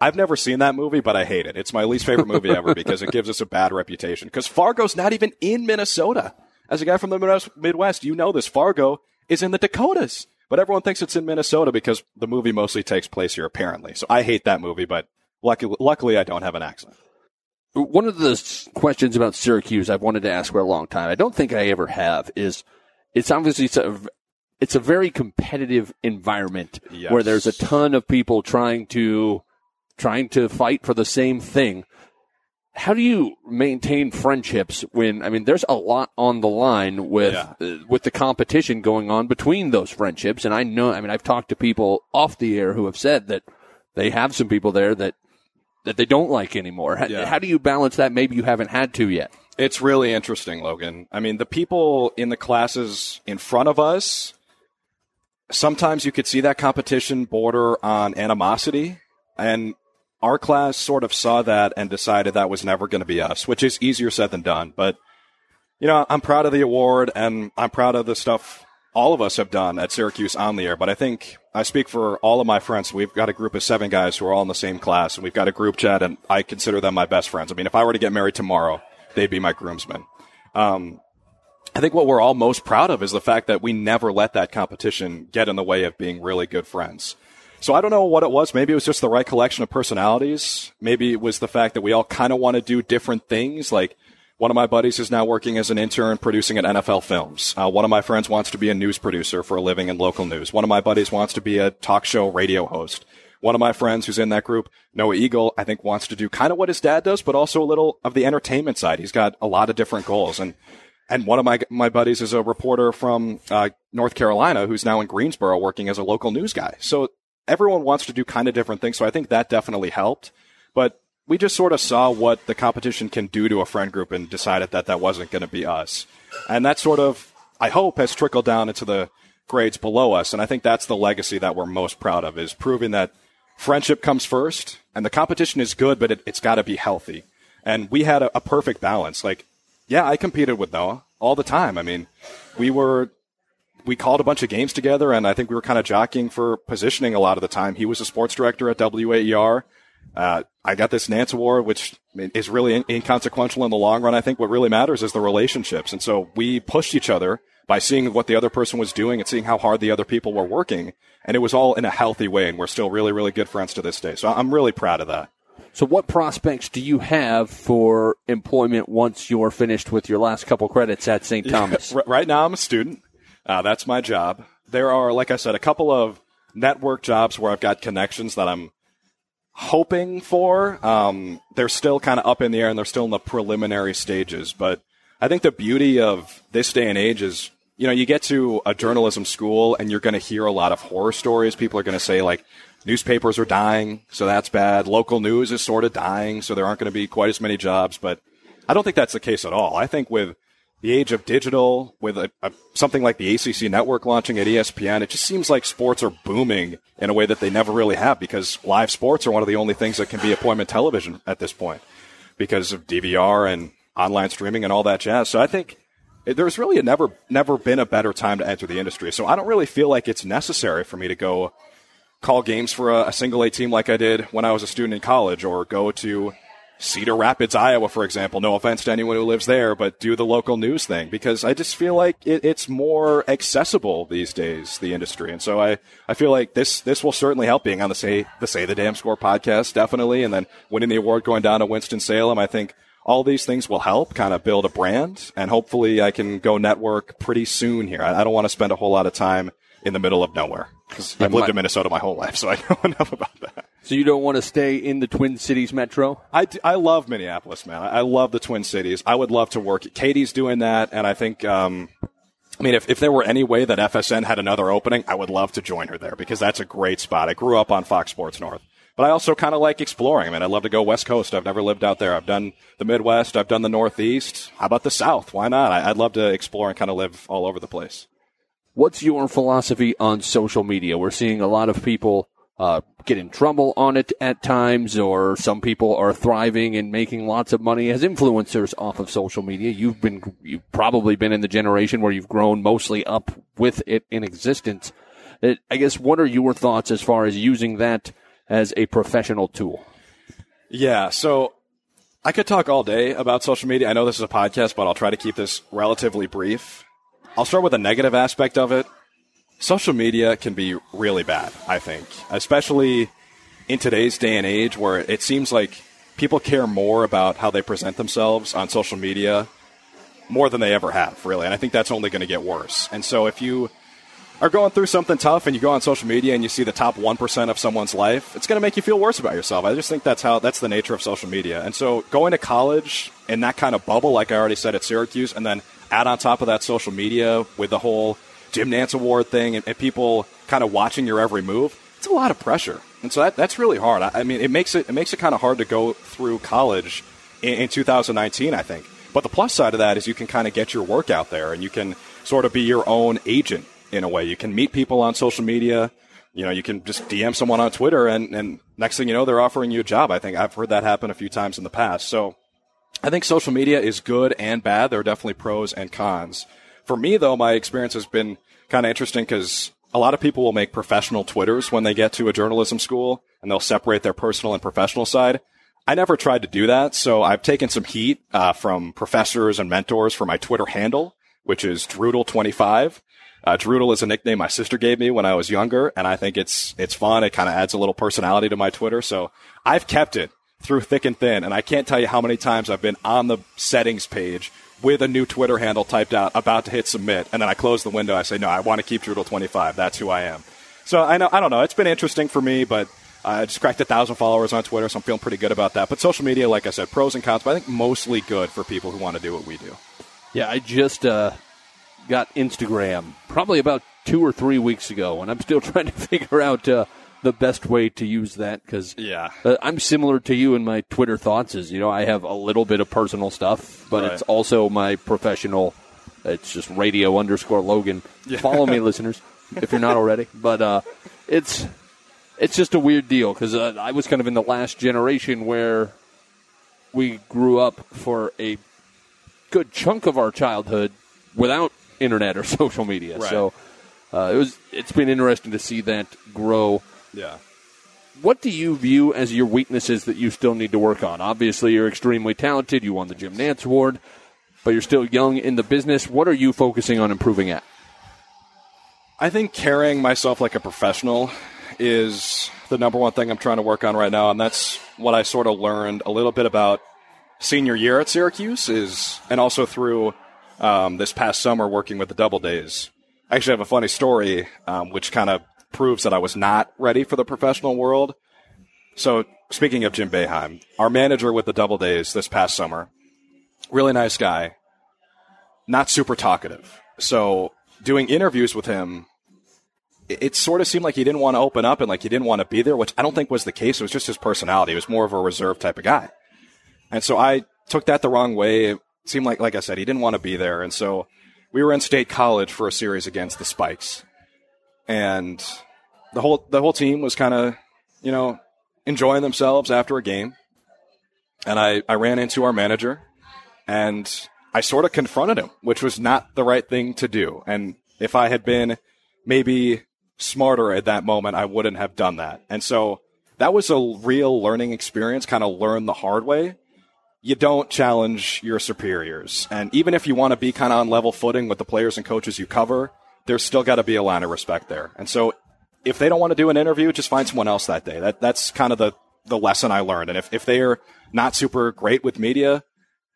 I've never seen that movie, but I hate it. It's my least favorite movie ever because it gives us a bad reputation. Because Fargo's not even in Minnesota. As a guy from the Midwest- you know this. Fargo is in the Dakotas. But everyone thinks it's in Minnesota because the movie mostly takes place here, apparently. So I hate that movie, but luckily, luckily I don't have an accent. One of the questions about Syracuse I've wanted to ask for a long time, I don't think I ever have, is it's obviously it's a, it's a very competitive environment Yes. where there's a ton of people trying to trying to fight for the same thing. How do you maintain friendships when I mean there's a lot on the line with Yeah. uh, with the competition going on between those friendships and I know I mean I've talked to people off the air who have said that they have some people there that that they don't like anymore. How, Yeah. how do you balance that? Maybe you haven't had to yet. It's really interesting, Logan. I mean, the people in the classes in front of us, sometimes you could see that competition border on animosity. And our class sort of saw that and decided that was never going to be us, which is easier said than done. But, you know, I'm proud of the award and I'm proud of the stuff all of us have done at Syracuse on the air. But I think I speak for all of my friends. We've got a group of seven guys who are all in the same class and we've got a group chat and I consider them my best friends. I mean, if I were to get married tomorrow, they'd be my groomsmen. Um, I think what we're all most proud of is the fact that we never let that competition get in the way of being really good friends. So I don't know what it was. Maybe it was just the right collection of personalities. Maybe it was the fact that we all kind of want to do different things. Like one of my buddies is now working as an intern producing at NFL Films. Uh, one of my friends wants to be a news producer for a living in local news. One of my buddies wants to be a talk show radio host. One of my friends who's in that group, Noah Eagle, I think wants to do kind of what his dad does, but also a little of the entertainment side. He's got a lot of different goals. And and one of my my buddies is a reporter from uh, North Carolina who's now in Greensboro working as a local news guy. So everyone wants to do kind of different things. So I think that definitely helped. But we just sort of saw what the competition can do to a friend group and decided that that wasn't going to be us. And that sort of, I hope, has trickled down into the grades below us. And I think that's the legacy that we're most proud of is proving that friendship comes first and the competition is good, but it, it's got to be healthy. And we had a, a perfect balance. Like, yeah, I competed with Noah all the time. I mean, we were we called a bunch of games together, and I think we were kind of jockeying for positioning a lot of the time. He was a sports director at WAER. Uh, I got this Nantz Award, which is really in- inconsequential in the long run. I think what really matters is the relationships. And so we pushed each other by seeing what the other person was doing and seeing how hard the other people were working. And it was all in a healthy way. And we're still really, really good friends to this day. So I'm really proud of that. So, what prospects do you have for employment once you're finished with your last couple credits at St. Thomas? R- right now, I'm a student. Uh, that's my job. There are, like I said, a couple of network jobs where I've got connections that I'm hoping for. Um, they're still kind of up in the air and they're still in the preliminary stages. But I think the beauty of this day and age is, you know, you get to a journalism school and you're going to hear a lot of horror stories. People are going to say like, newspapers are dying, so that's bad. Local news is sort of dying, so there aren't going to be quite as many jobs. But I don't think that's the case at all. I think with the age of digital, with a, a, something like the ACC network launching at ESPN, it just seems like sports are booming in a way that they never really have because live sports are one of the only things that can be appointment television at this point because of DVR and online streaming and all that jazz. So I think there's really never never been a better time to enter the industry. So I don't really feel like it's necessary for me to go call games for a, a single A team like I did when I was a student in college or go to Cedar Rapids, Iowa, for example. No offense to anyone who lives there, but do the local news thing because I just feel like it, it's more accessible these days, the industry. And so I, I feel like this, this will certainly help being on the Say, the Say the Damn Score podcast, definitely. And then winning the award going down to Winston-Salem. I think all these things will help kind of build a brand and hopefully I can go network pretty soon here. I, I don't want to spend a whole lot of time in the middle of nowhere I've lived in Minnesota my whole life, so I know enough about that. so, you don't want to stay in the Twin Cities metro? I, d- I love Minneapolis, man. I, I love the Twin Cities. I would love to work. Katie's doing that, and I think um, I mean, if, if there were any way that FSN had another opening, I would love to join her there because that's a great spot. I grew up on Fox Sports North. But I also kind of like exploring. I mean, I'd love to go West Coast. I've never lived out there. I've done the Midwest. I've done the Northeast. How about the South? Why not? I, I'd love to explore and kind of live all over the place. What's your philosophy on social media? We're seeing a lot of people uh, get in trouble on it at times, or some people are thriving and making lots of money as influencers off of social media. You've been, you've probably been in the generation where you've grown mostly up with it in existence. It, I guess, what are your thoughts as far as using that as a professional tool? Yeah, so I could talk all day about social media. I know this is a podcast, but I'll try to keep this relatively brief. I'll start with the negative aspect of it. Social media can be really bad, I think, especially in today's day and age where it seems like people care more about how they present themselves on social media more than they ever have, really. And I think that's only going to get worse. And so if you are going through something tough and you go on social media and you see the top 1% of someone's life, it's going to make you feel worse about yourself. I just think that's how that's the nature of social media. And so going to college in that kind of bubble like I already said at Syracuse and then add on top of that social media with the whole Jim Nantz award thing and, and people kind of watching your every move, it's a lot of pressure. And so that, that's really hard. I, I mean, it makes it it makes it kind of hard to go through college in, in 2019, I think. But the plus side of that is you can kind of get your work out there and you can sort of be your own agent in a way. You can meet people on social media. You know, you can just DM someone on Twitter and, and next thing you know, they're offering you a job. I think I've heard that happen a few times in the past. So I think social media is good and bad. There are definitely pros and cons. For me, though, my experience has been kind of interesting because a lot of people will make professional Twitters when they get to a journalism school and they'll separate their personal and professional side. I never tried to do that, so I've taken some heat uh, from professors and mentors for my Twitter handle, which is Droodle25. Uh, Droodle is a nickname my sister gave me when I was younger, and I think it's it's fun. It kind of adds a little personality to my Twitter, so I've kept it through thick and thin. And I can't tell you how many times I've been on the settings page with a new Twitter handle typed out, about to hit submit, and then I close the window. I say, no, I want to keep Droodle25. That's who I am. So I know I don't know. It's been interesting for me, but. I just cracked a thousand followers on Twitter, so I'm feeling pretty good about that. But social media, like I said, pros and cons, but I think mostly good for people who want to do what we do. Yeah, I just uh, got Instagram probably about two or three weeks ago, and I'm still trying to figure out uh, the best way to use that because Yeah. uh, I'm similar to you in my Twitter thoughts. Is you know I have a little bit of personal stuff, but Right. it's also my professional. It's just radio underscore Logan. Follow me, listeners, if you're not already. But uh, it's it's just a weird deal because uh, I was kind of in the last generation where we grew up for a good chunk of our childhood without internet or social media. Right. So uh, it was it's been interesting to see that grow. Yeah. What do you view as your weaknesses that you still need to work on? Obviously, you're extremely talented. You won the Jim Nantz Award, but you're still young in the business. What are you focusing on improving at? I think carrying myself like a professional is the number one thing I'm trying to work on right now, and that's what I sort of learned a little bit about senior year at Syracuse is, and also through um, this past summer working with the Doubledays. I actually have a funny story, um, which kind of proves that I was not ready for the professional world. So, speaking of Jim Boeheim, our manager with the Doubledays this past summer, really nice guy, not super talkative. So, doing interviews with him, it, it sort of seemed like he didn't want to open up and like he didn't want to be there, which I don't think was the case. It was just his personality. He was more of a reserved type of guy. And so I took that the wrong way. It seemed like, like I said, he didn't want to be there. And so we were in state college for a series against the Spikes. And the whole, the whole team was kind of, you know, enjoying themselves after a game. And I, I ran into our manager and I sort of confronted him, which was not the right thing to do. And if I had been maybe smarter at that moment, I wouldn't have done that. And so that was a real learning experience, kind of learn the hard way. You don't challenge your superiors. And even if you want to be kind of on level footing with the players and coaches you cover, there's still got to be a line of respect there. And so if they don't want to do an interview, just find someone else that day. That, that's kind of the, the lesson I learned. And if, if they are not super great with media,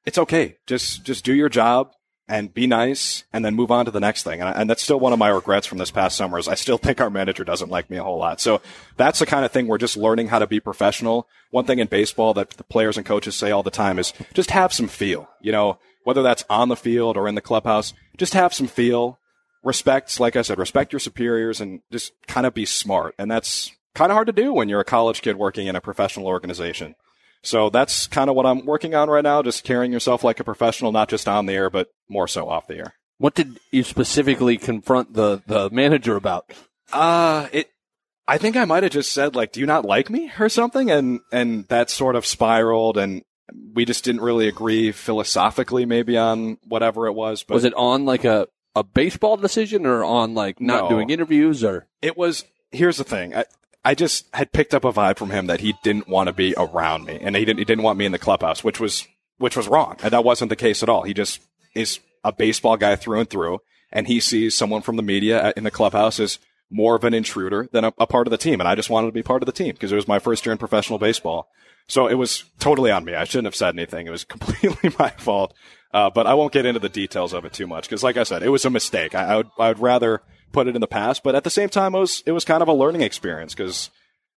it's okay. Just just do your job and be nice, and then move on to the next thing. And, I, and that's still one of my regrets from this past summer. Is I still think our manager doesn't like me a whole lot. So that's the kind of thing we're just learning how to be professional. One thing in baseball that the players and coaches say all the time is just have some feel. You know, whether that's on the field or in the clubhouse, just have some feel. Respect, like I said, respect your superiors and just kind of be smart. And that's kind of hard to do when you're a college kid working in a professional organization. So that's kind of what I'm working on right now, just carrying yourself like a professional, not just on the air, but more so off the air. What did you specifically confront the, the manager about? Uh, it, I think I might have just said like, do you not like me or something? And, and that sort of spiraled and we just didn't really agree philosophically maybe on whatever it was. But Was it on like a, a baseball decision or on like not No. doing interviews or? it was here's the thing. I, I just had picked up a vibe from him that he didn't want to be around me and he didn't he didn't want me in the clubhouse which was which was wrong. And that wasn't the case at all. He just is a baseball guy through and through and he sees someone from the media in the clubhouse as more of an intruder than a, a part of the team. And I just wanted to be part of the team because it was my first year in professional baseball. So it was totally on me. I shouldn't have said anything. It was completely my fault uh, but I won't get into the details of it too much because, like I said, it was a mistake. I, I would I would rather put it in the past, but at the same time, it was it was kind of a learning experience because,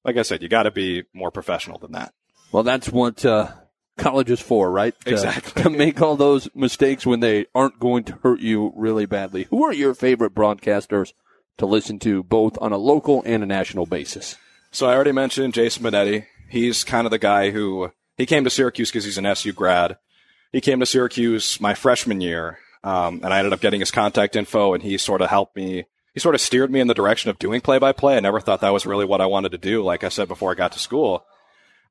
like I said, you got to be more professional than that. Well, that's what uh, college is for, right? To- Exactly. To make all those mistakes when they aren't going to hurt you really badly. Who are your favorite broadcasters to listen to, both on a local and a national basis? So I already mentioned Jason Benetti. He's kind of the guy who he came to Syracuse because he's an SU grad. He came to Syracuse my freshman year, um, and I ended up getting his contact info, and he sort of helped me. He sort of steered me in the direction of doing play by play. I never thought that was really what I wanted to do. Like I said before I got to school.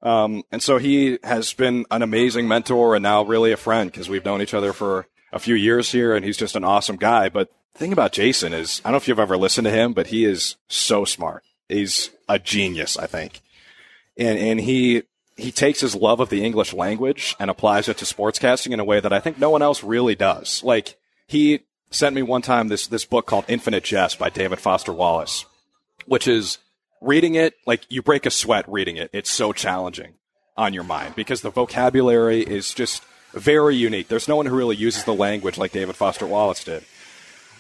Um, and so he has been an amazing mentor and now really a friend because we've known each other for a few years here and he's just an awesome guy. But the thing about Jason is, I don't know if you've ever listened to him, but he is so smart. He's a genius, I think. And, and he, he takes his love of the English language and applies it to sportscasting in a way that I think no one else really does. Like he sent me one time this, this book called Infinite Jest by David Foster Wallace, which is reading it, like you break a sweat reading it. It's so challenging on your mind because the vocabulary is just very unique. There's no one who really uses the language like David Foster Wallace did.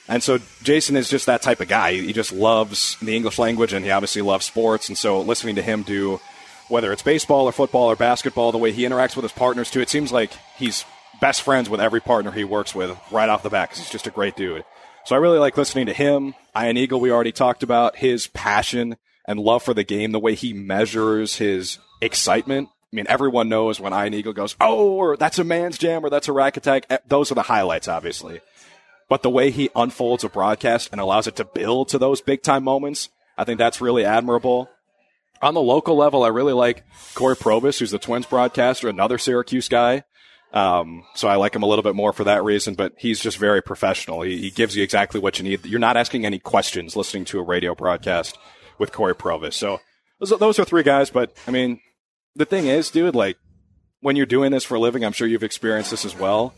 And so Jason is just that type of guy. He just loves the English language and he obviously loves sports. And so listening to him do, whether it's baseball or football or basketball, the way he interacts with his partners too, it seems like he's best friends with every partner he works with right off the bat because he's just a great dude. So I really like listening to him. Ian Eagle, we already talked about his passion and love for the game, the way he measures his excitement. I mean, everyone knows when Ian Eagle goes, oh, or that's a man's jam or that's a rack attack. Eh, Those are the highlights, obviously. But the way he unfolds a broadcast and allows it to build to those big time moments, I think that's really admirable. On the local level, I really like Cory Provus, who's the Twins broadcaster, another Syracuse guy. Um, so I like him a little bit more for that reason, but he's just very professional. He, he gives you exactly what you need. You're not asking any questions listening to a radio broadcast with Cory Provus. So those, those are three guys, but I mean, the thing is, dude, like when you're doing this for a living, I'm sure you've experienced this as well.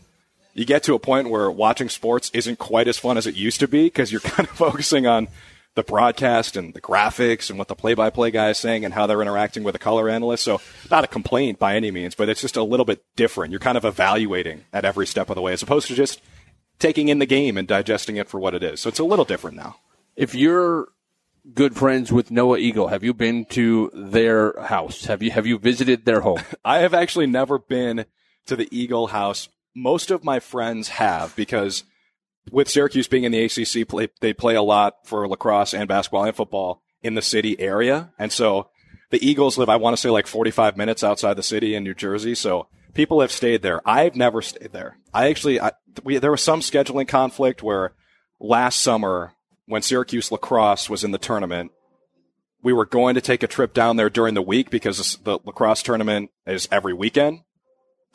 You get to a point where watching sports isn't quite as fun as it used to be because you're kind of focusing on the broadcast and the graphics and what the play-by-play guy is saying and how they're interacting with the color analyst. So not a complaint by any means, but it's just a little bit different. You're kind of evaluating at every step of the way as opposed to just taking in the game and digesting it for what it is. So it's a little different now. If you're good friends with Noah Eagle, have you been to their house? Have you have you visited their home? I have actually never been to the Eagle House. Most of my friends have because with Syracuse being in the ACC, play, they play a lot for lacrosse and basketball and football in the city area. And so the Eagles live, I want to say like 45 minutes outside the city in New Jersey. So people have stayed there. I've never stayed there. I actually, I, we, there was some scheduling conflict where last summer when Syracuse lacrosse was in the tournament, we were going to take a trip down there during the week because the lacrosse tournament is every weekend.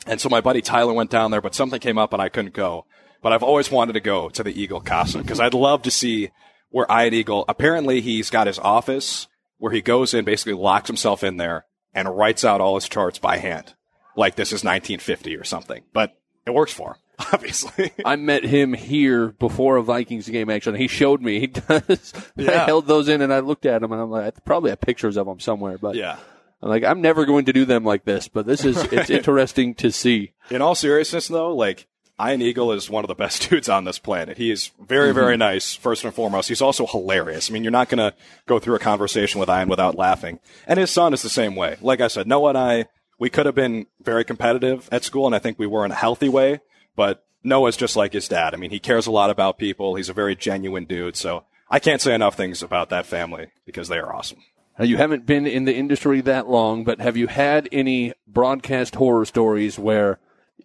And so my buddy Tyler went down there, but something came up and I couldn't go. But I've always wanted to go to the Eagle Casa because I'd love to see where Ian Eagle, apparently he's got his office where he goes in, basically locks himself in there and writes out all his charts by hand. Like this is 1950 or something, but it works for him, obviously. I met him here before a Vikings game. Actually, he showed me. He does. I held those in and I looked at them and I'm like, I probably have pictures of them somewhere. But yeah. I'm like, I'm never going to do them like this. But this is it's interesting to see. In all seriousness, though, like Ian Eagle is one of the best dudes on this planet. He is very, mm-hmm. very nice. First and foremost, he's also hilarious. I mean, you're not going to go through a conversation with Ian without laughing. And his son is the same way. Like I said, Noah and I, we could have been very competitive at school, and I think we were in a healthy way. But Noah's just like his dad. I mean, he cares a lot about people. He's a very genuine dude. So I can't say enough things about that family because they are awesome. Now, you haven't been in the industry that long, but have you had any broadcast horror stories where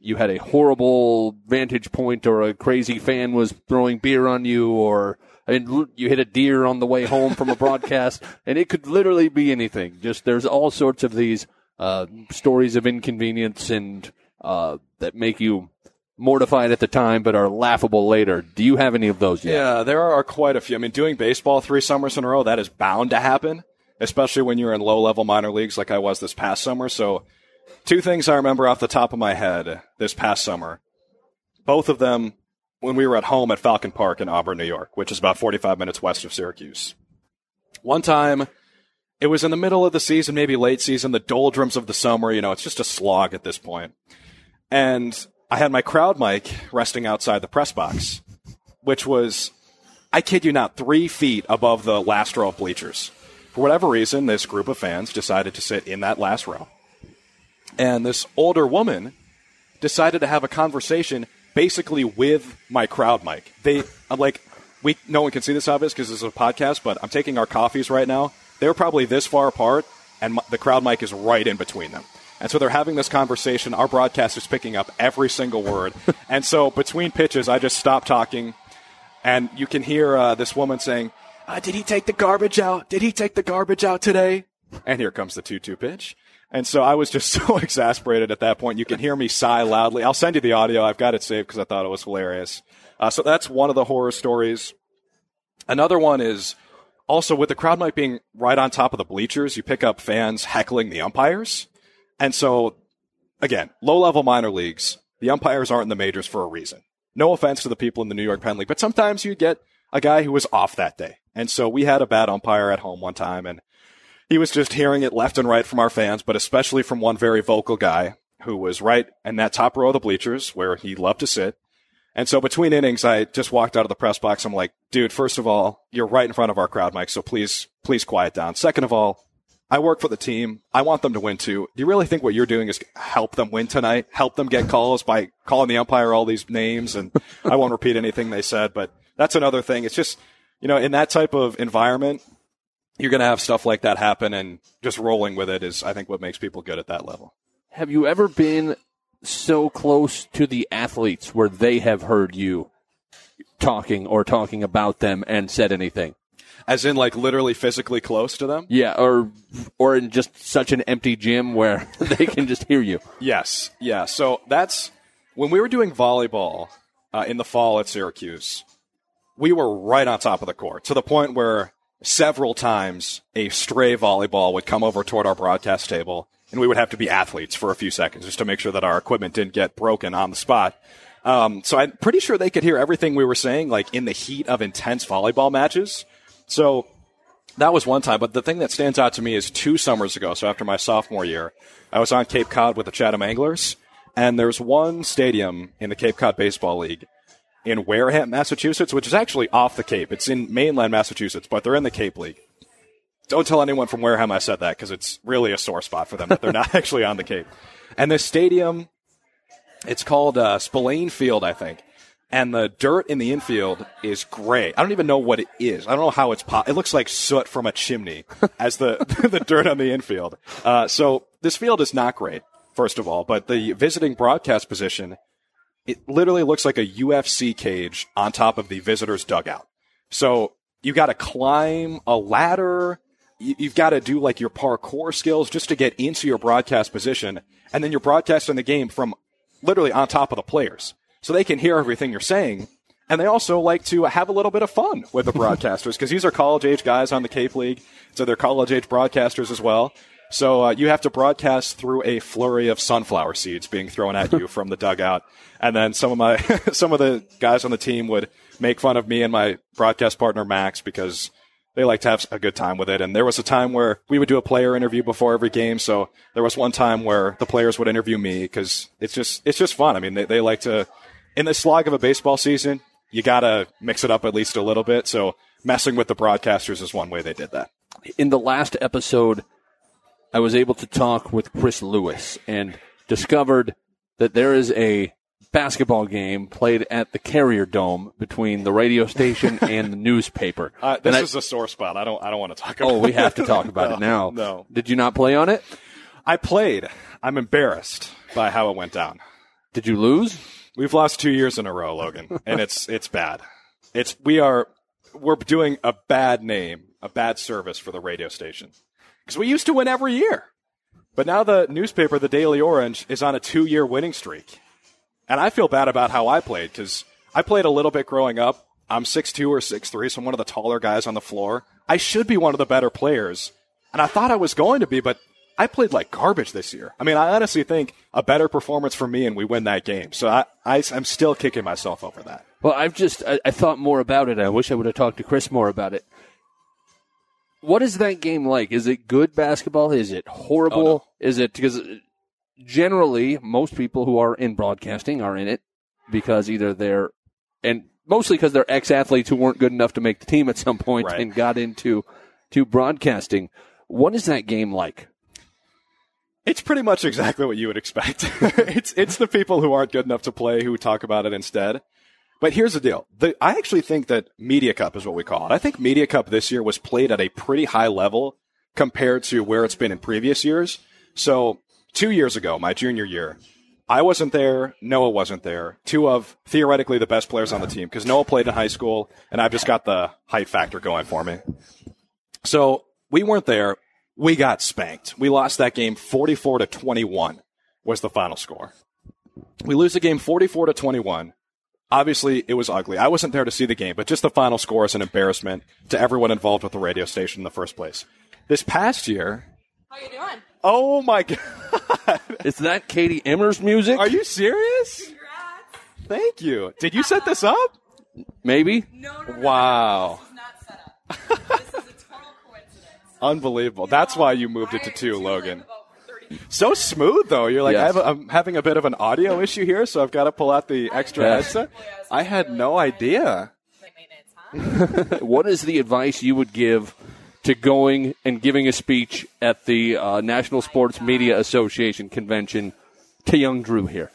you had a horrible vantage point or a crazy fan was throwing beer on you or I mean, you hit a deer on the way home from a broadcast and it could literally be anything. Just there's all sorts of these uh, stories of inconvenience and uh, that make you mortified at the time but are laughable later. Do you have any of those yet? Yeah, there are quite a few. I mean, doing baseball three summers in a row, that is bound to happen, especially when you're in low level minor leagues like I was this past summer. So, two things I remember off the top of my head this past summer. Both of them when we were at home at Falcon Park in Auburn, New York, which is about 45 minutes west of Syracuse. One time, it was in the middle of the season, maybe late season, the doldrums of the summer. You know, it's just a slog at this point. And I had my crowd mic resting outside the press box, which was, I kid you not, three feet above the last row of bleachers. For whatever reason, this group of fans decided to sit in that last row. And this older woman decided to have a conversation basically with my crowd mic. They, I'm like, we, no one can see this obvious because this is a podcast, but I'm taking our coffees right now. They're probably this far apart, and the crowd mic is right in between them. And so they're having this conversation. Our broadcast is picking up every single word. and so between pitches, I just stop talking, and you can hear uh, this woman saying, uh, "Did he take the garbage out? Did he take the garbage out today?" And here comes the two-two pitch. And so I was just so exasperated at that point. You can hear me sigh loudly. I'll send you the audio. I've got it saved because I thought it was hilarious. Uh, so that's one of the horror stories. Another one is also with the crowd mic being right on top of the bleachers, you pick up fans heckling the umpires. And so, again, low level minor leagues, the umpires aren't in the majors for a reason. No offense to the people in the New York Penn League, but sometimes you get a guy who was off that day. And so we had a bad umpire at home one time and he was just hearing it left and right from our fans, but especially from one very vocal guy who was right in that top row of the bleachers where he loved to sit. And so between innings, I just walked out of the press box. I'm like, dude, first of all, you're right in front of our crowd, mic. So please, please quiet down. Second of all, I work for the team. I want them to win too. Do you really think what you're doing is help them win tonight? Help them get calls by calling the umpire all these names? And I won't repeat anything they said, but that's another thing. It's just, you know, in that type of environment, you're going to have stuff like that happen and just rolling with it is, I think, what makes people good at that level. Have you ever been so close to the athletes where they have heard you talking or talking about them and said anything? As in, like literally physically close to them? Yeah, or or in just such an empty gym where they can just hear you. Yes, yeah. So that's when we were doing volleyball uh, in the fall at Syracuse. We were right on top of the court to the point where several times a stray volleyball would come over toward our broadcast table, and we would have to be athletes for a few seconds just to make sure that our equipment didn't get broken on the spot. Um, so I'm pretty sure they could hear everything we were saying, like in the heat of intense volleyball matches. So that was one time. But the thing that stands out to me is two summers ago. So after my sophomore year, I was on Cape Cod with the Chatham Anglers, and there's one stadium in the Cape Cod Baseball League in Wareham, Massachusetts, which is actually off the Cape. It's in mainland Massachusetts, but they're in the Cape League. Don't tell anyone from Wareham I said that because it's really a sore spot for them that they're not actually on the Cape. And this stadium, it's called uh, Spillane Field, I think. And the dirt in the infield is gray. I don't even know what it is. I don't know how it's po- It looks like soot from a chimney as the the dirt on the infield. Uh, so this field is not great, first of all. But the visiting broadcast position it literally looks like a UFC cage on top of the visitor's dugout. So you got to climb a ladder. You've got to do like your parkour skills just to get into your broadcast position. And then you're broadcasting the game from literally on top of the players. So they can hear everything you're saying. And they also like to have a little bit of fun with the broadcasters because these are college age guys on the Cape League. So they're college age broadcasters as well. So uh, you have to broadcast through a flurry of sunflower seeds being thrown at you from the dugout, and then some of my some of the guys on the team would make fun of me and my broadcast partner Max because they like to have a good time with it. And there was a time where we would do a player interview before every game. So there was one time where the players would interview me because it's just it's just fun. I mean, they, they like to in the slog of a baseball season, you gotta mix it up at least a little bit. So messing with the broadcasters is one way they did that. In the last episode I was able to talk with Chris Lewis and discovered that there is a basketball game played at the Carrier Dome between the radio station and the newspaper. Uh, this I- is a sore spot. I don't. I don't want to talk about. oh, we have to talk about No, it now. No, Did you not play on it? I played. I'm embarrassed by how it went down. Did you lose? We've lost two years in a row, Logan, and it's it's bad. It's we are we're doing a bad name, a bad service for the radio station because we used to win every year, but now the newspaper, the Daily Orange, is on a two-year winning streak, and I feel bad about how I played because I played a little bit growing up. I'm six two or six three, so I'm one of the taller guys on the floor. I should be one of the better players, and I thought I was going to be, but I played like garbage this year. I mean, I honestly think a better performance for me and we win that game. So I, I, am still kicking myself over that. Well, I've just I, I thought more about it. I wish I would have talked to Chris more about it. What is that game like? Is it good basketball? Is it horrible? Oh, no. Is it because generally most people who are in broadcasting are in it because either they're and mostly because they're ex-athletes who weren't good enough to make the team at some point Right. and got into to broadcasting. What is that game like? It's pretty much exactly what you would expect. it's, it's the people who aren't good enough to play who talk about it instead. But here's the deal. The, I actually think that Media Cup is what we call it. I think Media Cup this year was played at a pretty high level compared to where it's been in previous years. So two years ago, my junior year, I wasn't there. Noah wasn't there. Two of theoretically the best players on the team because Noah played in high school and I've just got the height factor going for me. So we weren't there. We got spanked. We lost that game 44 to 21 was the final score. We lose the game 44 to 21. Obviously, it was ugly. I wasn't there to see the game, but just the final score is an embarrassment to everyone involved with the radio station in the first place. This past year, How you doing? oh my god, Is that Katie Emmer's music? are you serious? Congrats. Thank you. Did you set this up? Maybe. No, no, no. Wow. This is not set up. this is a total coincidence. Unbelievable. That's why you moved it to two, do, like, Logan. About 30 So smooth though. You're like, Yes. I have a, I'm having a bit of an audio issue here, so I've got to pull out the extra Yes. headset. I had no idea. like maintenance, huh? What is the advice you would give to going and giving a speech at the uh, National Sports Media Association convention to young Drew here?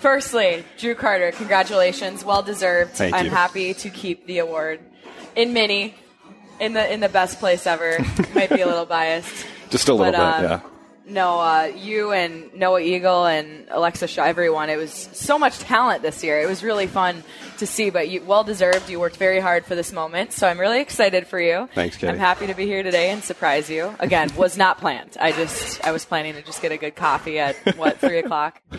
Firstly, Drew Carter, congratulations, well deserved. Thank I'm you. happy to keep the award in mini, in the in the best place ever. Might be a little biased. Just a little But, bit, um, yeah. No, uh, you and Noah Eagle and Alexa Shaw, everyone. It was so much talent this year. It was really fun to see, but you well deserved. You worked very hard for this moment, so I'm really excited for you. Thanks, Katie. I'm happy to be here today and surprise you. Again, was not planned. I just I was planning to just get a good coffee at what three o'clock.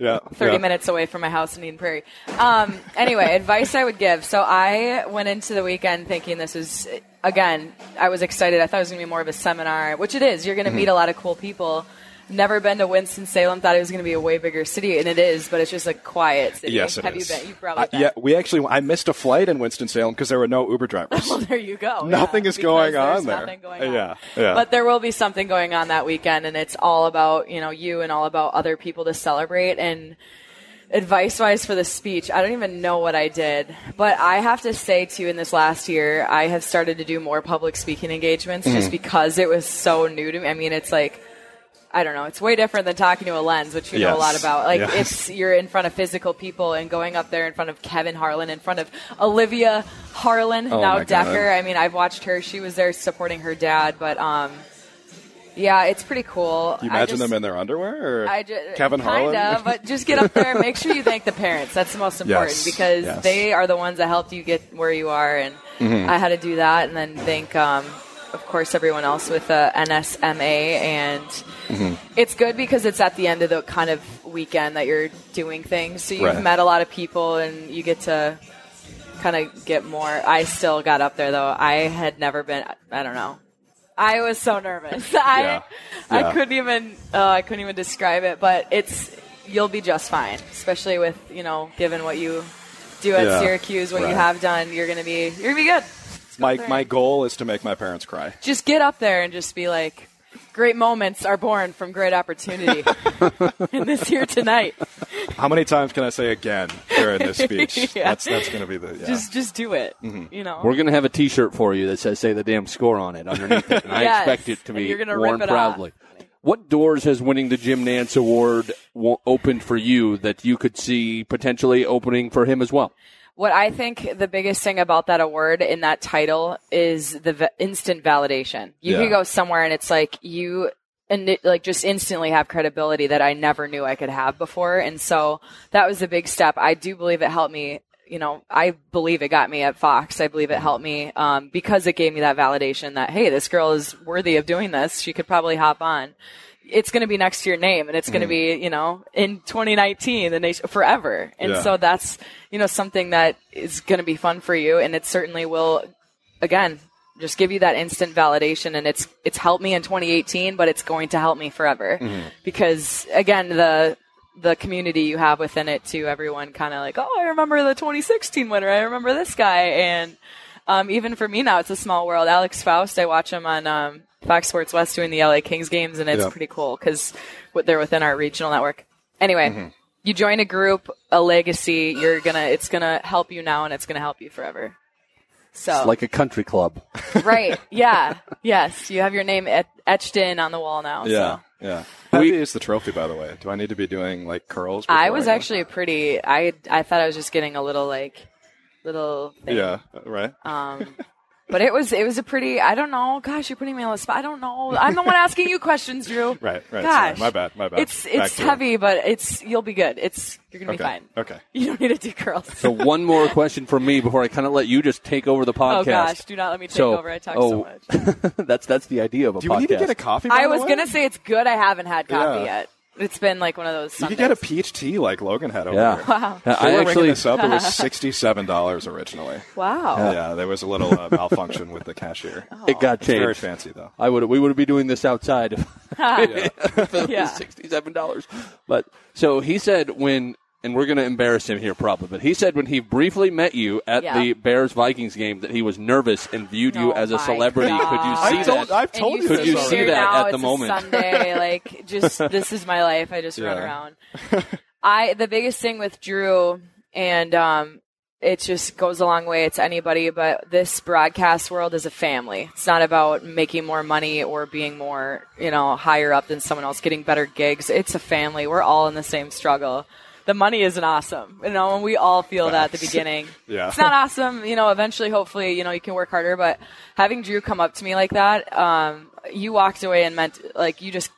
Yeah. 30 yeah. minutes away from my house in Eden Prairie. Um, anyway, advice I would give. So I went into the weekend thinking this was, again, I was excited. I thought it was going to be more of a seminar, which it is. You're going to Mm-hmm. meet a lot of cool people. Never been to Winston-Salem. Thought it was going to be a way bigger city, and it is, but it's just a quiet city. Yes, it Have is. you been? You've probably been. yeah, we actually. I missed a flight in Winston Salem because there were no Uber drivers. Well, there you go. Nothing yeah, is going on there. Nothing going on. Yeah, yeah. But there will be something going on that weekend, and it's all about you know you and all about other people to celebrate. And advice wise for the speech, I don't even know what I did, but I have to say too, in this last year, I have started to do more public speaking engagements Mm-hmm. just because it was so new to me. I mean, it's like. I don't know. It's way different than talking to a lens, which you know a lot about. Like Yes. it's you're in front of physical people and going up there in front of Kevin Harlan, in front of Olivia Harlan, Oh now my God. Dekker. I mean, I've watched her. She was there supporting her dad, but um, yeah, it's pretty cool. you imagine just- them in their underwear? Or I just, Kevin kinda, but just get up there and make sure you thank the parents. That's the most important Yes, because yes. they are the ones that helped you get where you are. And Mm-hmm. I had to do that, and then thank, um, of course, everyone else with uh, NSMA. And Mm-hmm. it's good because it's at the end of the kind of weekend that you're doing things. So you've Right. met a lot of people, and you get to kind of get more. I still got up there though. I had never been. I don't know. I was so nervous. I Yeah. I couldn't even oh, I couldn't even describe it, but it's you'll be just fine, especially with, you know, given what you do at Yeah. Syracuse, what you have done, you're to be you're going to be good. My there. my goal is to make my parents cry. Just get up there and just be like great moments are born from great opportunity. in this here tonight. How many times can I say again during this speech? Yeah. That's that's going to be the yeah. Just just do it. Mm-hmm. You know. We're going to have a T-shirt for you that says "Say the damn score" on it underneath it, and I expect it to be you're gonna worn rip it proudly. What doors has winning the Jim Nantz Award w- opened for you that you could see potentially opening for him as well? What I think the biggest thing about that award in that title is the v- instant validation. You Yeah. can go somewhere and it's like you and it, like just instantly have credibility that I never knew I could have before. And so that was a big step. I do believe it helped me. You know, I believe it got me at Fox. I believe it helped me um, because it gave me that validation that hey, this girl is worthy of doing this. She could probably hop on. It's going to be next to your name, and it's going to be you know in 2019, the nation forever. And Yeah. so that's you know something that is going to be fun for you, and it certainly will. Again, just give you that instant validation, and it's it's helped me in 2018, but it's going to help me forever because again the the community you have within it too. Everyone kind of like, oh, I remember the 2016 winner. I remember this guy, and um, even for me now, it's a small world. Alex Faust, I watch him on um, Fox Sports West doing the LA Kings games, and it's Yeah. pretty cool because they're within our regional network. Anyway, you join a group, a legacy. You're gonna, it's gonna help you now, and it's gonna help you forever. So It's like a country club. right, yeah, yes, you have your name et- etched in on the wall now. Yeah, So. yeah. How heavy is the trophy, by the way? Do I need to be doing like curls? I was go? actually pretty. I I thought I was just getting a little like little thing. Yeah, right. Um, but it was it was a pretty. I don't know. Gosh, you're putting me on the spot. I don't know. I'm the one asking you questions, Drew. Right, right. Gosh, Sorry. My bad, my bad. It's Back it's to it. heavy, but it's you'll be good. It's you're gonna Okay. be fine. Okay. You don't need to do curls. So one more question from me before I kind of let you just take over the oh, podcast. oh gosh, do not let me take So- over. I talk oh, so much. that's that's the idea of a Do podcast. we need to get a coffee? by I the was way? gonna say it's good. I haven't had coffee Yeah. yet. It's been like one of those. You could get a peach tea like Logan had over Yeah. here. Wow. Yeah, I were ringing actually this up. It was sixty-seven dollars originally. Wow. Yeah. there was a little uh, malfunction with the cashier. it got changed. It's very fancy though. I would we would be doing this outside Yeah. Yeah. sixty seven dollars. But so he said when and we're going to embarrass him here probably, but he said when he briefly met you at Yeah. the Bears Vikings game that he was nervous and viewed you Oh as a my celebrity. Could you God. see I've told, that? I've And told you you Could you sit see already. here that now, at the it's moment? A Sunday, like just this is my life. I just run Yeah. around. I the biggest thing with Drew, and um, it just goes a long way. It's anybody, but this broadcast world is a family. It's not about making more money or being more, you know, higher up than someone else, getting better gigs. It's a family. We're all in the same struggle. The money isn't awesome, you know, and we all feel that at the beginning. Yeah. It's not awesome, you know, eventually, hopefully, you know, you can work harder, but having Drew come up to me like that, um, you walked away and meant, like, you just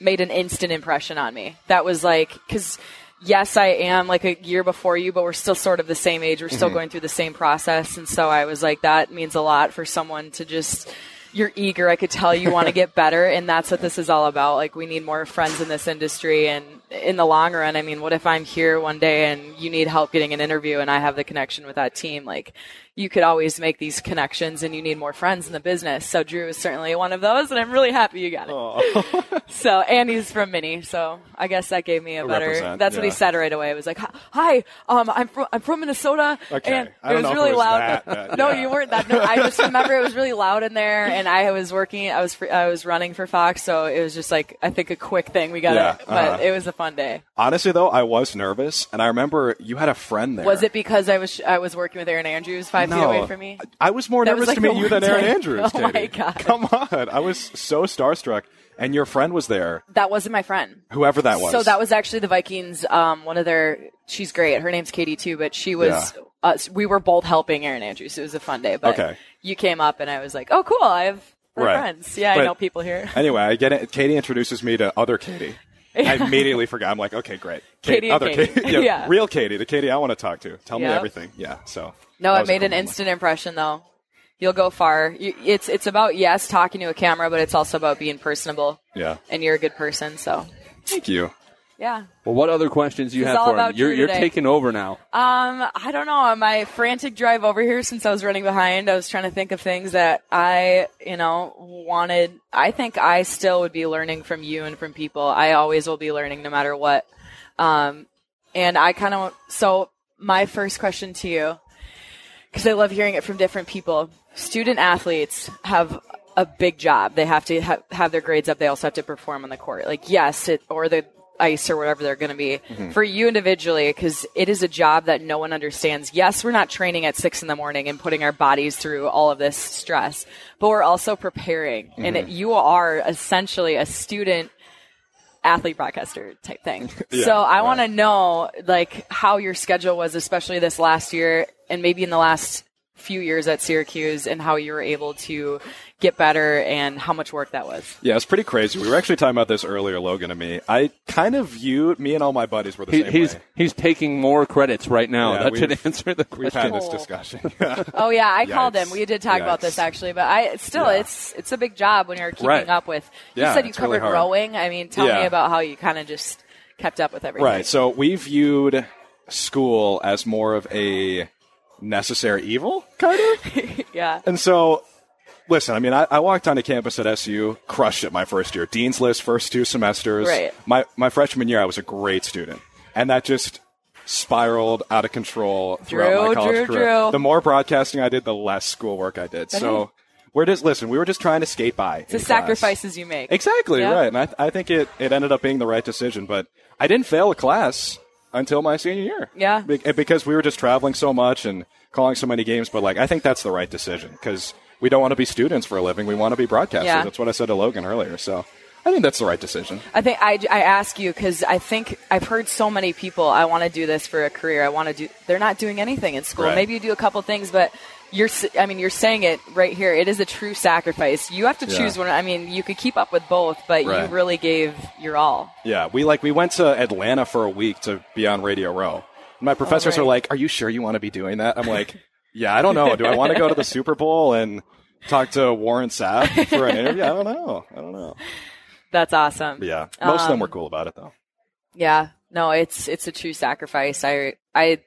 made an instant impression on me. That was like, cause yes, I am like a year before you, but we're still sort of the same age. We're still going through the same process. And so I was like, that means a lot for someone to just, you're eager. I could tell you want to get better. And that's what this is all about. Like, we need more friends in this industry. And in the long run, I mean, what if I'm here one day and you need help getting an interview and I have the connection with that team? Like, you could always make these connections and you need more friends in the business. So Drew is certainly one of those, and I'm really happy you got it. so, and he's from Mini, so I guess that gave me a better. Represent, that's what he said right away. It was like, "Hi, um, I'm from I'm from Minnesota, Okay. and it was really it was loud." that, but no, yeah. you weren't that. No, I just remember it was really loud in there, and I was working. I was I was running for Fox, so it was just like I think a quick thing. We got Yeah, it, but uh-huh. it was a fun day. Honestly, though, I was nervous, and I remember you had a friend there. Was it because I was I was working with Erin Andrews five feet away from me? I was more That was nervous like to meet you than Erin. Andrews. Oh my God. Come on! I was so starstruck, and your friend was there. That wasn't my friend. Whoever that was. So that was actually the Vikings. Um, one of their. She's great. Her name's Katie too, but she was. Yeah. Uh, we were both helping Erin Andrews. It was a fun day. But Okay. you came up and I was like, oh, cool. I have Right. friends. Yeah, I know people here. Anyway, I get it. Katie introduces me to other Katie. I immediately forgot. I'm like, okay, great. Kate- Katie other Katie. yeah, Yeah. real Katie, the Katie I want to talk to. Tell me everything. Yeah. So No, it made cool an moment. instant impression though. You'll go far. You, it's it's about yes, talking to a camera, but it's also about being personable. Yeah. And you're a good person, so Thank you. Yeah. Well, what other questions do you This have for him? You're, you're taking over now. Um, I don't know. On my frantic drive over here, since I was running behind, I was trying to think of things that I, you know, wanted. I think I still would be learning from you and from people. I always will be learning no matter what. Um, and I kind of, so my first question to you, because I love hearing it from different people. Student athletes have a big job. They have to ha- have their grades up. They also have to perform on the court. Like, yes, it, or the ice or whatever they're going to be. Mm-hmm. For you individually, because it is a job that no one understands. Yes, we're not training at six in the morning and putting our bodies through all of this stress, but we're also preparing. And it, you are essentially a student athlete broadcaster type thing. Yeah, so I right. want to know like how your schedule was, especially this last year and maybe in the last few years at Syracuse and how you were able to get better and how much work that was. Yeah, it's pretty crazy. We were actually talking about this earlier, Logan and me. I kind of viewed me and all my buddies were the He, same he's way. he's taking more credits right now. Yeah, that should answer the question. We've question. had this discussion. Oh yeah, I called him. We did talk about this actually, but I still Yeah. it's it's a big job when you're keeping Right. up with. You Yeah, said you it's really covered hard. rowing. I mean, tell me about how you kind of just kept up with everything. Right. So we viewed school as more of a necessary evil, kind of. Yeah. And so, listen, I mean, I, I walked onto campus at SU, crushed it my first year. Dean's list, first two semesters. Right. My, my freshman year, I was a great student. And that just spiraled out of control throughout Drew, my college Drew, career. Drew. The more broadcasting I did, the less schoolwork I did. So, we're just, listen, we were just trying to skate by. It's the sacrifices you make. Exactly Yeah. right, and I, I think it, it ended up being the right decision. But I didn't fail a class until my senior year. Yeah. Be- eh, because we were just traveling so much and calling so many games. But like, I think that's the right decision because we don't want to be students for a living. We want to be broadcasters. Yeah. That's what I said to Logan earlier. So I think that's the right decision. I think I, I ask you because I think I've heard so many people. I want to do this for a career. I want to do. They're not doing anything in school. Right. Maybe you do a couple things, but you're. I mean, you're saying it right here. It is a true sacrifice. You have to Yeah. choose one. I mean, you could keep up with both, but Right. you really gave your all. Yeah, we like we went to Atlanta for a week to be on Radio Row. And my professors right. are like, "Are you sure you want to be doing that?" I'm like, "Yeah, I don't know. Do I want to go to the Super Bowl and talk to Warren Sapp for an interview? I don't know. I don't know." That's awesome. But yeah, most of them Um, were cool about it though. Yeah, no, it's it's a true sacrifice. I I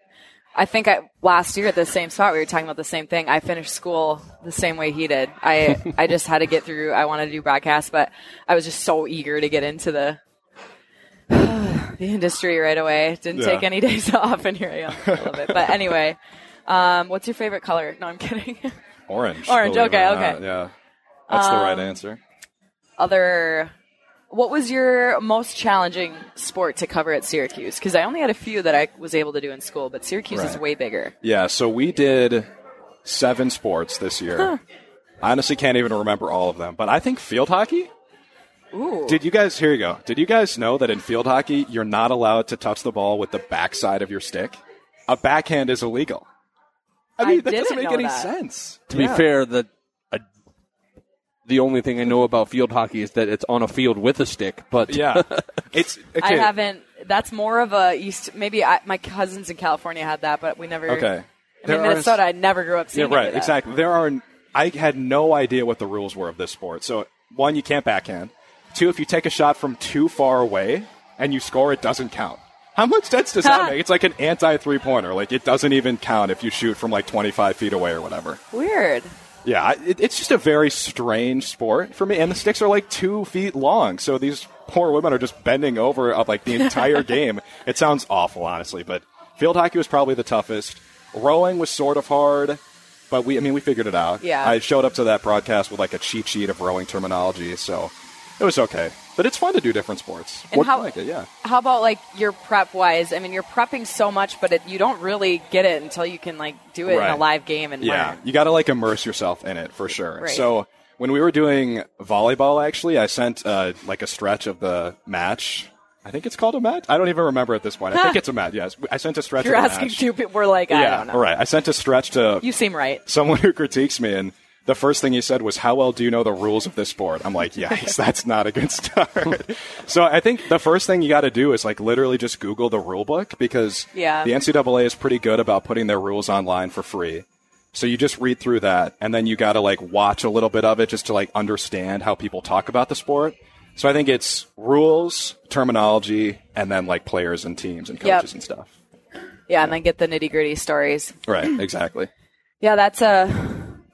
I think I last year at the same spot we were talking about the same thing. I finished school the same way he did. I I just had to get through. I wanted to do broadcast, but I was just so eager to get into the the industry right away. Didn't Yeah. take any days off, and here I am a little bit. But anyway, um, what's your favorite color? No, I'm kidding. Orange. Orange, okay, okay. not. Yeah, that's the right Um, answer. Other. What was your most challenging sport to cover at Syracuse? Because I only had a few that I was able to do in school, but Syracuse is way bigger. Yeah, so we did seven sports this year. I honestly can't even remember all of them, but I think field hockey. Ooh. Did you guys? Here you go. Did you guys know that in field hockey you're not allowed to touch the ball with the backside of your stick? A backhand is illegal. I I mean, that didn't doesn't make any that. sense. To be fair, the the only thing I know about field hockey is that it's on a field with a stick. But yeah, it's. I haven't. That's more of a East. Maybe I, my cousins in California had that, but we never. Okay. I mean, Minnesota. I never grew up seeing. any right. that. Exactly. There are. I had no idea what the rules were of this sport. So one, you can't backhand. Two, if you take a shot from too far away and you score, it doesn't count. How much sense does that make? It's like an anti three pointer. Like it doesn't even count if you shoot from like twenty five feet away or whatever. Weird. Yeah, it, it's just a very strange sport for me. And the sticks are like two feet long, so these poor women are just bending over of like the entire game. It sounds awful, honestly, but field hockey was probably the toughest. Rowing was sort of hard, but we, I mean, we figured it out. Yeah. I showed up to that broadcast with like a cheat sheet of rowing terminology, so it was okay. But it's fun to do different sports. And What- how- like it, yeah. How about like your prep wise? I mean, you're prepping so much, but it, you don't really get it until you can like do it in a live game and Yeah, learn. you got to like immerse yourself in it for sure. Right. So when we were doing volleyball, actually, I sent uh, like a stretch of the match. I think it's called a match. I don't even remember at this point. I think it's a match. Yes, I sent a stretch. You're of the asking match. two people. We're like, I Yeah, don't know. all right. I sent a stretch to You seem right. someone who critiques me, and the first thing he said was, "How well do you know the rules of this sport?" I'm like, "Yikes, that's not a good start." so I think the first thing you got to do is like literally just Google the rule book because Yeah. the NCAA is pretty good about putting their rules online for free. So you just read through that, and then you got to like watch a little bit of it just to like understand how people talk about the sport. So I think it's rules, terminology, and then like players and teams and Yep. coaches and stuff. Yeah, and then get the nitty gritty stories. Right, exactly. Yeah, that's a.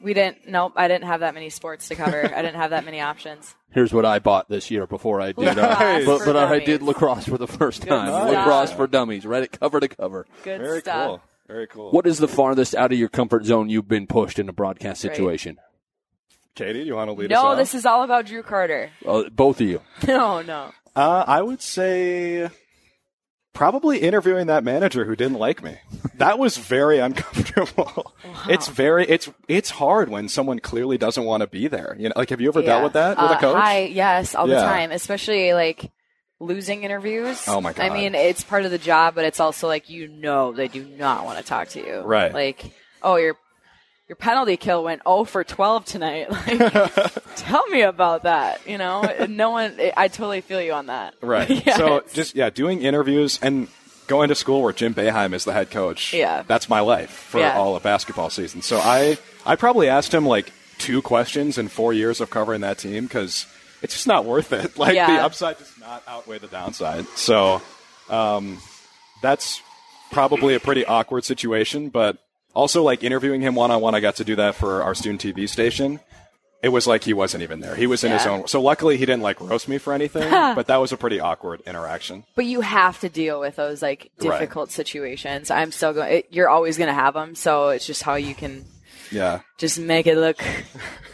We didn't. Nope, I didn't have that many sports to cover. I didn't have that many options. here's what I bought this year before I did. Uh, Lacrosse but for but I did lacrosse for the first time. stuff. Lacrosse for dummies. Read it cover to cover. Good Very stuff. cool. Very cool. What is the farthest out of your comfort zone you've been pushed in a broadcast Right. situation? Katie, do you want to lead us No, off? this is all about Drew Carter. Uh, both of you. No, no. Uh, I would say probably interviewing that manager who didn't like me. That was very uncomfortable. It's very it's it's hard when someone clearly doesn't want to be there. You know, like have you ever dealt with that with Uh, a coach? Hi, yes, all the time. Especially like losing interviews. Oh, my god. I mean, it's part of the job, but it's also like you know they do not want to talk to you. Right. Like, oh, your your penalty kill went 0 for 12 tonight. Like, tell me about that. You know, no one. I totally feel you on that. Right. Yes. So just yeah, doing interviews and going to school where Jim Boeheim is the head coach. Yeah. That's my life for Yeah. all of basketball season. So I I probably asked him like two questions in four years of covering that team because it's just not worth it. Like Yeah. the upside does not outweigh the downside. So um, that's probably a pretty awkward situation, but also like interviewing him one on one, I got to do that for our student TV station. It was like he wasn't even there. He was in his Yeah. own. So luckily he didn't like roast me for anything, but that was a pretty awkward interaction. But you have to deal with those like Right. difficult situations. I'm still going. It, you're always going to have them. So it's just how you can Yeah. just make it look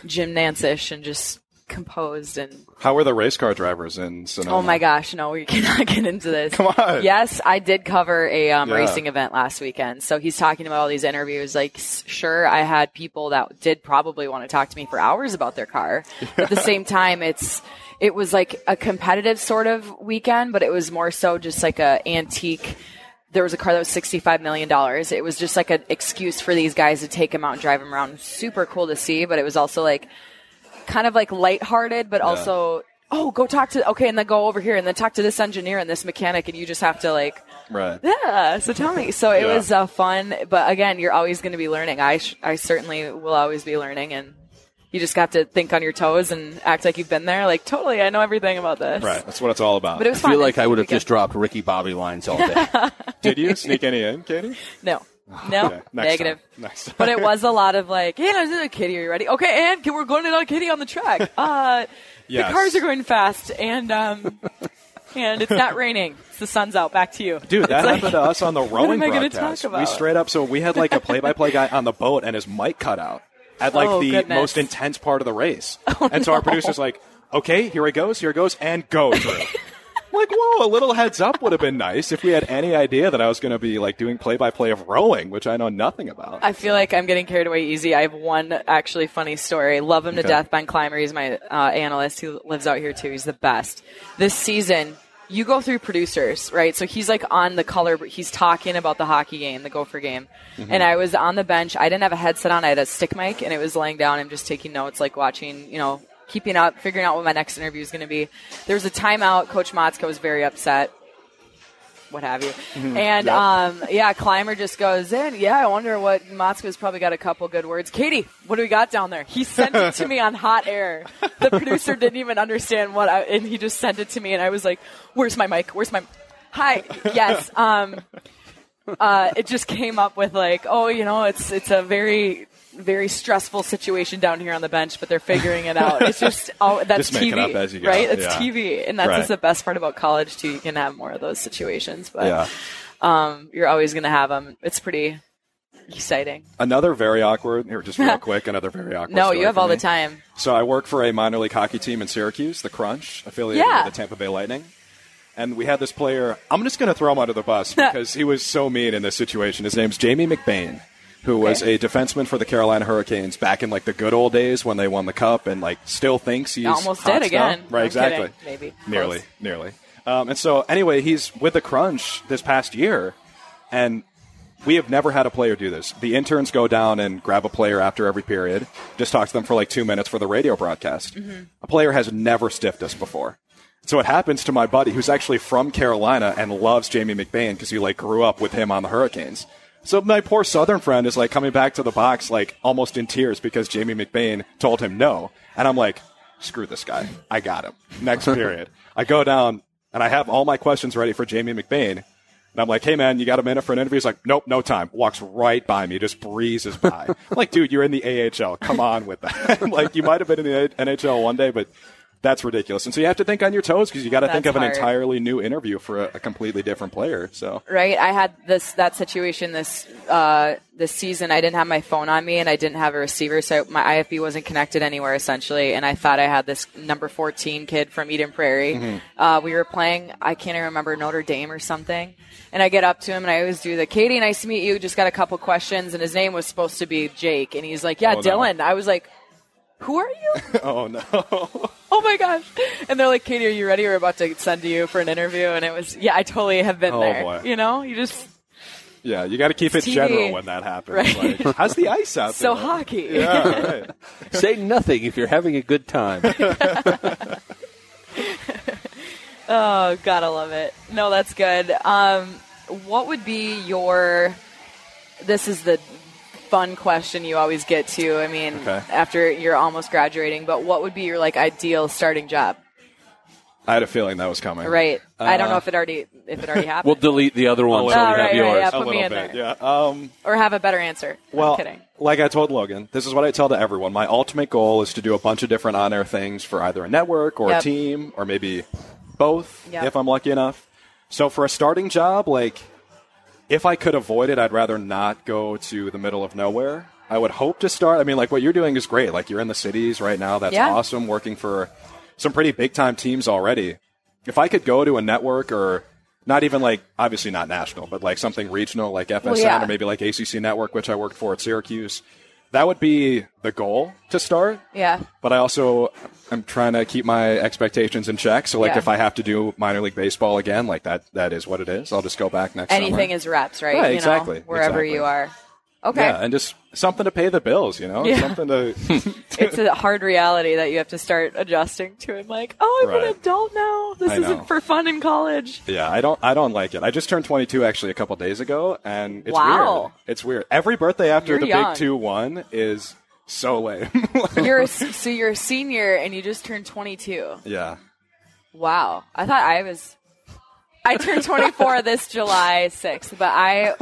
Jim Nantz-ish and just composed and How were the race car drivers in Sonoma? oh my gosh no we cannot get into this Come on. yes i did cover a um, Yeah. racing event last weekend so he's talking about all these interviews like sure i had people that did probably want to talk to me for hours about their car at the same time it's it was like a competitive sort of weekend but it was more so just like a antique there was a car that was $65 million. It was just like an excuse for these guys to take him out and drive him around. Super cool to see, but it was also like kind of like lighthearted, but also, oh, go talk to, okay, and then go over here and then talk to this engineer and this mechanic, and you just have to like, Right. yeah, so tell me. So it Yeah. was uh, fun, but again, you're always going to be learning. I, sh- I certainly will always be learning, and you just got to think on your toes and act like you've been there. Like, totally, I know everything about this. Right. That's what it's all about. But it was I fun. feel like I would have just dropped Ricky Bobby lines all day. Did you sneak any in, Katie? No. No. Okay, Negative. time. Time. but it was a lot of like, this is a kitty. Are you ready? Okay, and we're going to on kitty on the track. Uh, Yes. the cars are going fast, and um, and it's not raining. The sun's out. Back to you, Dude, that like- happened to us on the rowing am I gonna broadcast. talk We straight up, so we had like a play-by-play guy on the boat, and his mic cut out at like Oh, the goodness. Oh, most intense part of the race. and so our producer's like, "Okay, here he goes, here he goes, and go Drew." Like, whoa, a little heads up would have been nice if we had any idea that I was going to be like doing play-by-play of rowing, which I know nothing about. I feel like I'm getting carried away easy. I have one actually funny story. Love him to Okay. death. Ben Clymer, he's my uh, analyst who lives out here too. He's the best. This season, you go through producers, right? So he's like on the color, he's talking about the hockey game, the Gopher game. And I was on the bench. I didn't have a headset on. I had a stick mic and it was laying down. I'm just taking notes, like watching, you know, keeping up, figuring out what my next interview is going to be. There was a timeout. Coach Motzko was very upset what have you. And Yep. um, yeah, Clymer just goes in. Yeah, I wonder what Motzko's probably got a couple good words. Katie, what do we got down there? He sent it to me on hot air. The producer didn't even understand what I, and he just sent it to me, and I was like, "Where's my mic? Where's my?" Hi. Yes. Um, uh, it just came up with like, oh, you know, it's it's a very very stressful situation down here on the bench, but they're figuring it out. It's just oh, that's Just TV, up as you go, right? It's yeah. TV, and that's Right. just the best part about college too. You can have more of those situations, but yeah. um, you're always going to have them. It's pretty exciting. Another very awkward, here, just real quick, another very awkward No, you have all me. the time. So I work for a minor league hockey team in Syracuse, the Crunch, affiliated Yeah. with the Tampa Bay Lightning. And we had this player. I'm just going to throw him under the bus because he was so mean in this situation. His name's Jamie McBain, who was Okay. a defenseman for the Carolina Hurricanes back in like the good old days when they won the cup, and like still thinks he's Almost dead again. Right, I'm exactly. kidding. Maybe. nearly, Close. nearly. Um, and so anyway, he's with the Crunch this past year, and we have never had a player do this. The interns go down and grab a player after every period, just talk to them for like two minutes for the radio broadcast. A player has never stiffed us before. So it happens to my buddy who's actually from Carolina and loves Jamie McBain because he like grew up with him on the Hurricanes. So my poor Southern friend is like coming back to the box like almost in tears because Jamie McBain told him no. And I'm like, screw this guy. I got him. Next period. I go down and I have all my questions ready for Jamie McBain. And I'm like, hey man, you got a minute for an interview? He's like, nope, no time. Walks right by me, just breezes by. I'm like, dude, you're in the AHL. Come on with that. like, you might have been in the NHL one day, but that's ridiculous. And so you have to think on your toes because you got to think of an hard. entirely new interview for a, a completely different player. So Right. I had this that situation this uh, this season. I didn't have my phone on me and I didn't have a receiver, so my IFB wasn't connected anywhere essentially. And I thought I had this number fourteen kid from Eden Prairie. Mm-hmm. Uh, we were playing. I can't even remember Notre Dame or something. And I get up to him and I always do the Katie, nice to meet you. Just got a couple questions, and his name was supposed to be Jake, and he's like, "Yeah, Oh, no. Dylan." I was like. Who are you? oh no. Oh my gosh. And they're like, Katie, are you ready? We're about to send you for an interview. And it was, yeah, I totally have been Oh, there. boy. You know, you just, Yeah, you got to keep it TV. general when that happens. Right. Like, how's the ice out so there? hockey. Yeah, right. Say nothing if you're having a good time. Oh, gotta love it. No, that's good. Um, what would be your? This is the fun question you always get to. I mean, Okay. after you're almost graduating, but what would be your like ideal starting job? I had a feeling that was coming. Right. I don't Uh, know if it already if it already happened, we'll delete the other one A so little we Oh, have right, yours. right, yeah. A Put me in bit, there. yeah. Um, or have a better answer. well, I'm kidding. like I told Logan, this is what I tell to everyone. My ultimate goal is to do a bunch of different on-air things for either a network or Yep. a team or maybe both, Yep. if I'm lucky enough. So for a starting job, like if I could avoid it, I'd rather not go to the middle of nowhere. I would hope to start. I mean, like what you're doing is great. Like you're in the cities right now. That's Yeah. awesome. Working for some pretty big time teams already. If I could go to a network or not even like obviously not national, but like something regional like FSN yeah. or maybe like ACC Network, which I worked for at Syracuse, that would be the goal to start. Yeah. But I also I'm trying to keep my expectations in check. So like Yeah. if I have to do minor league baseball again, like that that is what it is. I'll just go back next Anything summer. is reps, right? Right, You know, exactly, wherever exactly. you are. Okay. Yeah, and just something to pay the bills, you know? Yeah. Something to it's a hard reality that you have to start adjusting to. I'm like, oh, I'm an adult now. This I isn't know. for fun in college. Yeah, I don't I don't like it. I just turned 22 actually a couple days ago and it's Wow. weird. It's weird. Every birthday after You're the young. big 2-1 is so lame. You're a, so you're a senior and you just turned 22. yeah. Wow. I thought I was. I turned 24 this July 6th, but I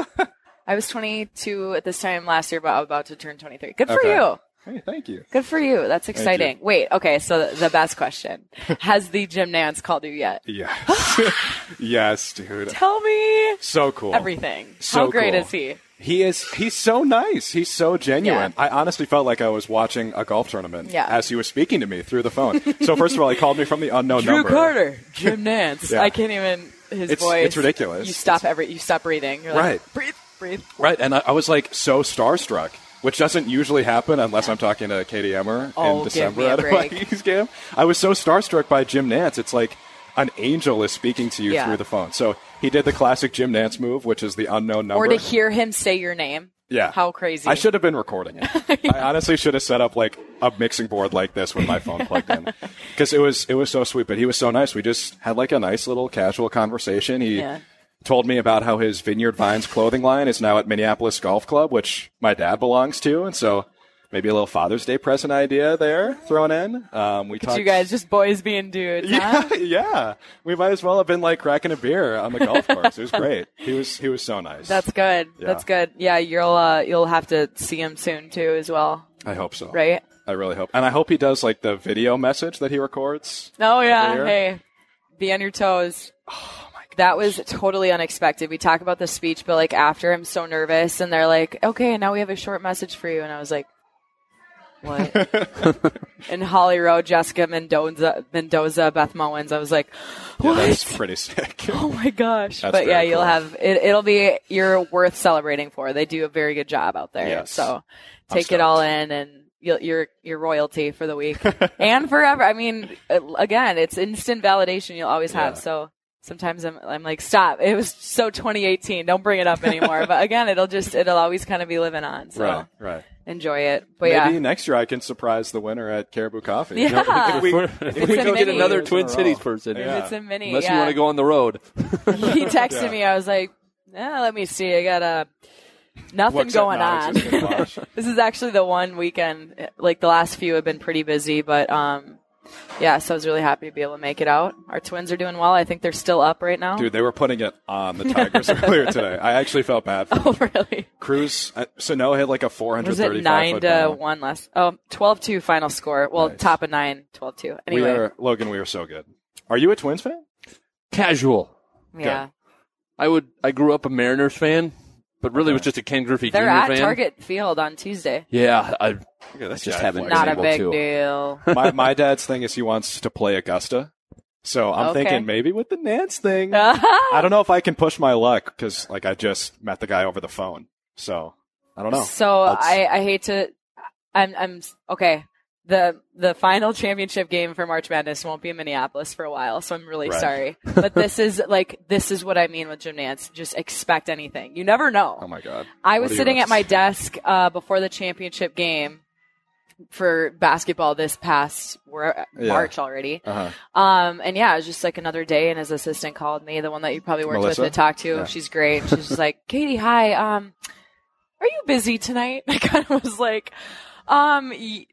I was 22 at this time last year, but I'm about to turn 23. Good for Okay. you. Hey, thank you. Good for you. That's exciting. Wait, okay, so the, best question. Has the Jim Nantz called you yet? Yeah. yes, dude. Tell me So cool. everything. So How great cool. is he? He is he's so nice. He's so genuine. Yeah. I honestly felt like I was watching a golf tournament Yeah. as he was speaking to me through the phone. so first of all, he called me from the unknown Drew number. Carter, Jim Nantz. Yeah. I can't even his It's- voice. it's ridiculous. You stop every you stop breathing. You're like, Right. breathe, breathe. Right, and I, I was like so starstruck, which doesn't usually happen unless I'm talking to Katie Emmer Oh, in December at a. Vikings game. I was so starstruck by Jim Nantz. It's like an angel is speaking to you Yeah. through the phone. So he did the classic Jim Nantz move, which is the unknown number. Or to hear him say your name. Yeah. How crazy. I should have been recording it. I honestly should have set up like a mixing board like this with my phone plugged in. Because it was it was so sweet, but he was so nice. We just had like a nice little casual conversation. He Yeah. Told me about how his Vineyard Vines clothing line is now at Minneapolis Golf Club, which my dad belongs to, and so maybe a little Father's Day present idea there thrown in. Um, we talked. you guys just boys being dudes. yeah, huh? yeah. We might as well have been like cracking a beer on the golf course. It was great. He was he was so nice. That's good. Yeah. That's good. Yeah, you'll uh, you'll have to see him soon too, as well, I hope so. right? I really hope, and I hope he does like the video message that he records. Oh yeah. Hey, be on your toes. That was totally unexpected. We talk about the speech, but like after, I'm so nervous, and they're like, "Okay, now we have a short message for you," and I was like, "What?" and Holly Rowe, Jessica Mendoza, Mendoza, Beth Mowins. I was like, Yeah, "What?" that's pretty sick. Oh my gosh! That's but yeah, very you'll have it. It'll be you're worth celebrating for. They do a very good job out there. Yes. So take it all in, and you'll, you're you're royalty for the week and forever. I mean, uh, again, it's instant validation you'll always have. Yeah. So sometimes I'm I'm like, stop. It was so 2018. Don't bring it up anymore. but again, it'll just it'll always kind of be living on. So right, right. enjoy it. But Maybe yeah, next year I can surprise the winner at Caribou Coffee. Yeah. if we, It's if we a go get another Twin Cities person, Yeah. it's a mini. unless yeah. you want to go on the road. he texted Yeah. me. I was like, eh, let me see. I got a nothing What's going on. this is actually the one weekend. Like the last few have been pretty busy, but um, yeah. So I was really happy to be able to make it out. Our twins are doing well. I think they're still up right now. Dude, they were putting it on the Tigers earlier today. I actually felt bad for them. oh really? Cruz, uh, Sano hit like a Was it nine to bomb. one last. Oh, 12-2 final score. Well, Nice. top of nine, 12-2. Anyway, We are, Logan, we were so good. Are you a Twins fan? Casual. yeah. I would. I grew up a Mariners fan, but really it was just a Ken Griffey They're Jr. at fan. Target Field on Tuesday. Yeah, I Yeah, that's just jive haven't flex. Not a able big to. deal. my, my dad's thing is he wants to play Augusta. So I'm Okay. thinking maybe with the Nantz thing. I don't know if I can push my luck because like I just met the guy over the phone. So I don't know. So Let's- I, I hate to. I'm I'm okay. The the final championship game for March Madness won't be in Minneapolis for a while, so I'm really Right. sorry. But this is like this is what I mean with Jim Nantz. Just expect anything. You never know. Oh my god. I was sitting at my desk uh, before the championship game for basketball this past Yeah. March already. Uh-huh. Um, and yeah, it was just like another day, and his assistant called me, the one that you probably worked Melissa? with to talk to. Yeah. She's great. She's just like, Katie, hi. Um, are you busy tonight? I kind of was like, um, y-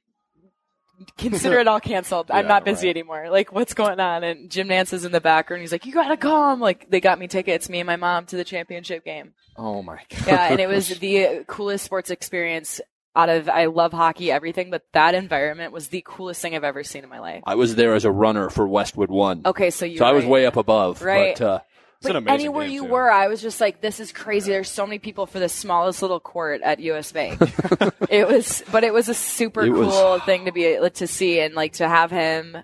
consider it all canceled. I'm Yeah, not busy right. anymore. Like, what's going on? And Jim Nantz is in the background. He's like, you gotta come. Like, they got me tickets, me and my mom, to the championship game. Oh my god. Yeah, and it was the coolest sports experience out of. I love hockey, everything, but that environment was the coolest thing I've ever seen in my life. I was there as a runner for Westwood One. Okay, so you. So I was way up above. Right. But, uh, But amazing anywhere you too. were, I was just like, this is crazy. There's so many people for the smallest little court at US Bank. it was, but it was a super It cool was- thing to be to see and like to have him.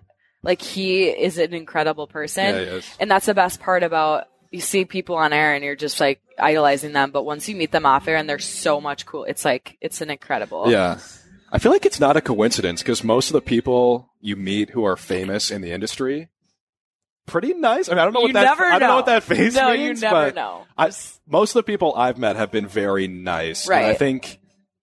Like he is an incredible person, Yeah, and that's the best part about you see people on air and you're just like idolizing them, but once you meet them off air and they're so much cool, it's like it's an incredible. Yeah. I feel like it's not a coincidence because most of the people you meet who are famous in the industry, pretty nice. I mean, I don't know You what that never I don't know know. what that face No, you never but know. I, most of the people I've met have been very nice. And I think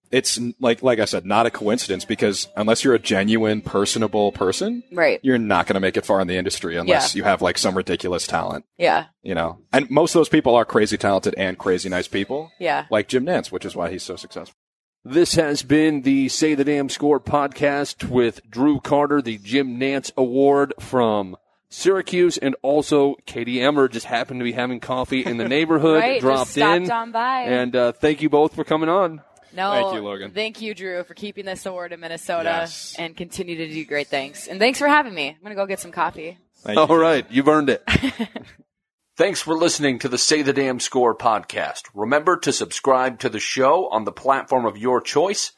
it's like like I said, not a coincidence because unless you're a genuine, personable person, Right. you're not going to make it far in the industry unless you have like some ridiculous talent. Yeah. You know, and most of those people are crazy talented and crazy nice people, Yeah. like Jim Nantz, which is why he's so successful. This has been the Say the Damn Score podcast with Drew Carter, the Jim Nantz Award from Syracuse, and also Katie Emmer just happened to be having coffee in the neighborhood, Right. dropped just stopped in. on by. And uh, thank you both for coming on. No, Thank you, Logan. Thank you, Drew, for keeping this award in Minnesota Yes. and continue to do great things. And thanks for having me. I'm gonna go get some coffee. Thank you. All right, you've earned it. Thanks for listening to the Say the Damn Score podcast. Remember to subscribe to the show on the platform of your choice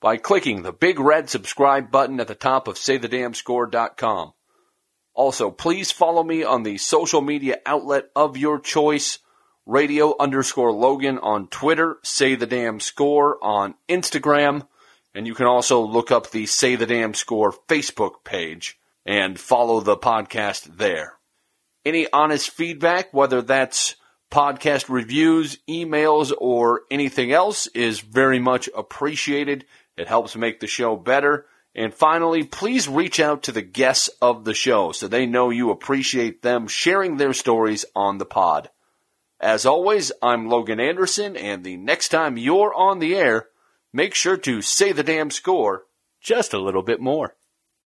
by clicking the big red subscribe button at the top of saythedamnscore.com. Also, please follow me on the social media outlet of your choice, radio underscore Logan on Twitter, Say the Damn Score on Instagram, and you can also look up the Say the Damn Score Facebook page and follow the podcast there any honest feedback, whether that's podcast reviews, emails, or anything else, is very much appreciated. It helps make the show better. And finally, please reach out to the guests of the show so they know you appreciate them sharing their stories on the pod. As always, I'm Logan Anderson, and the next time you're on the air, make sure to say the damn score just a little bit more.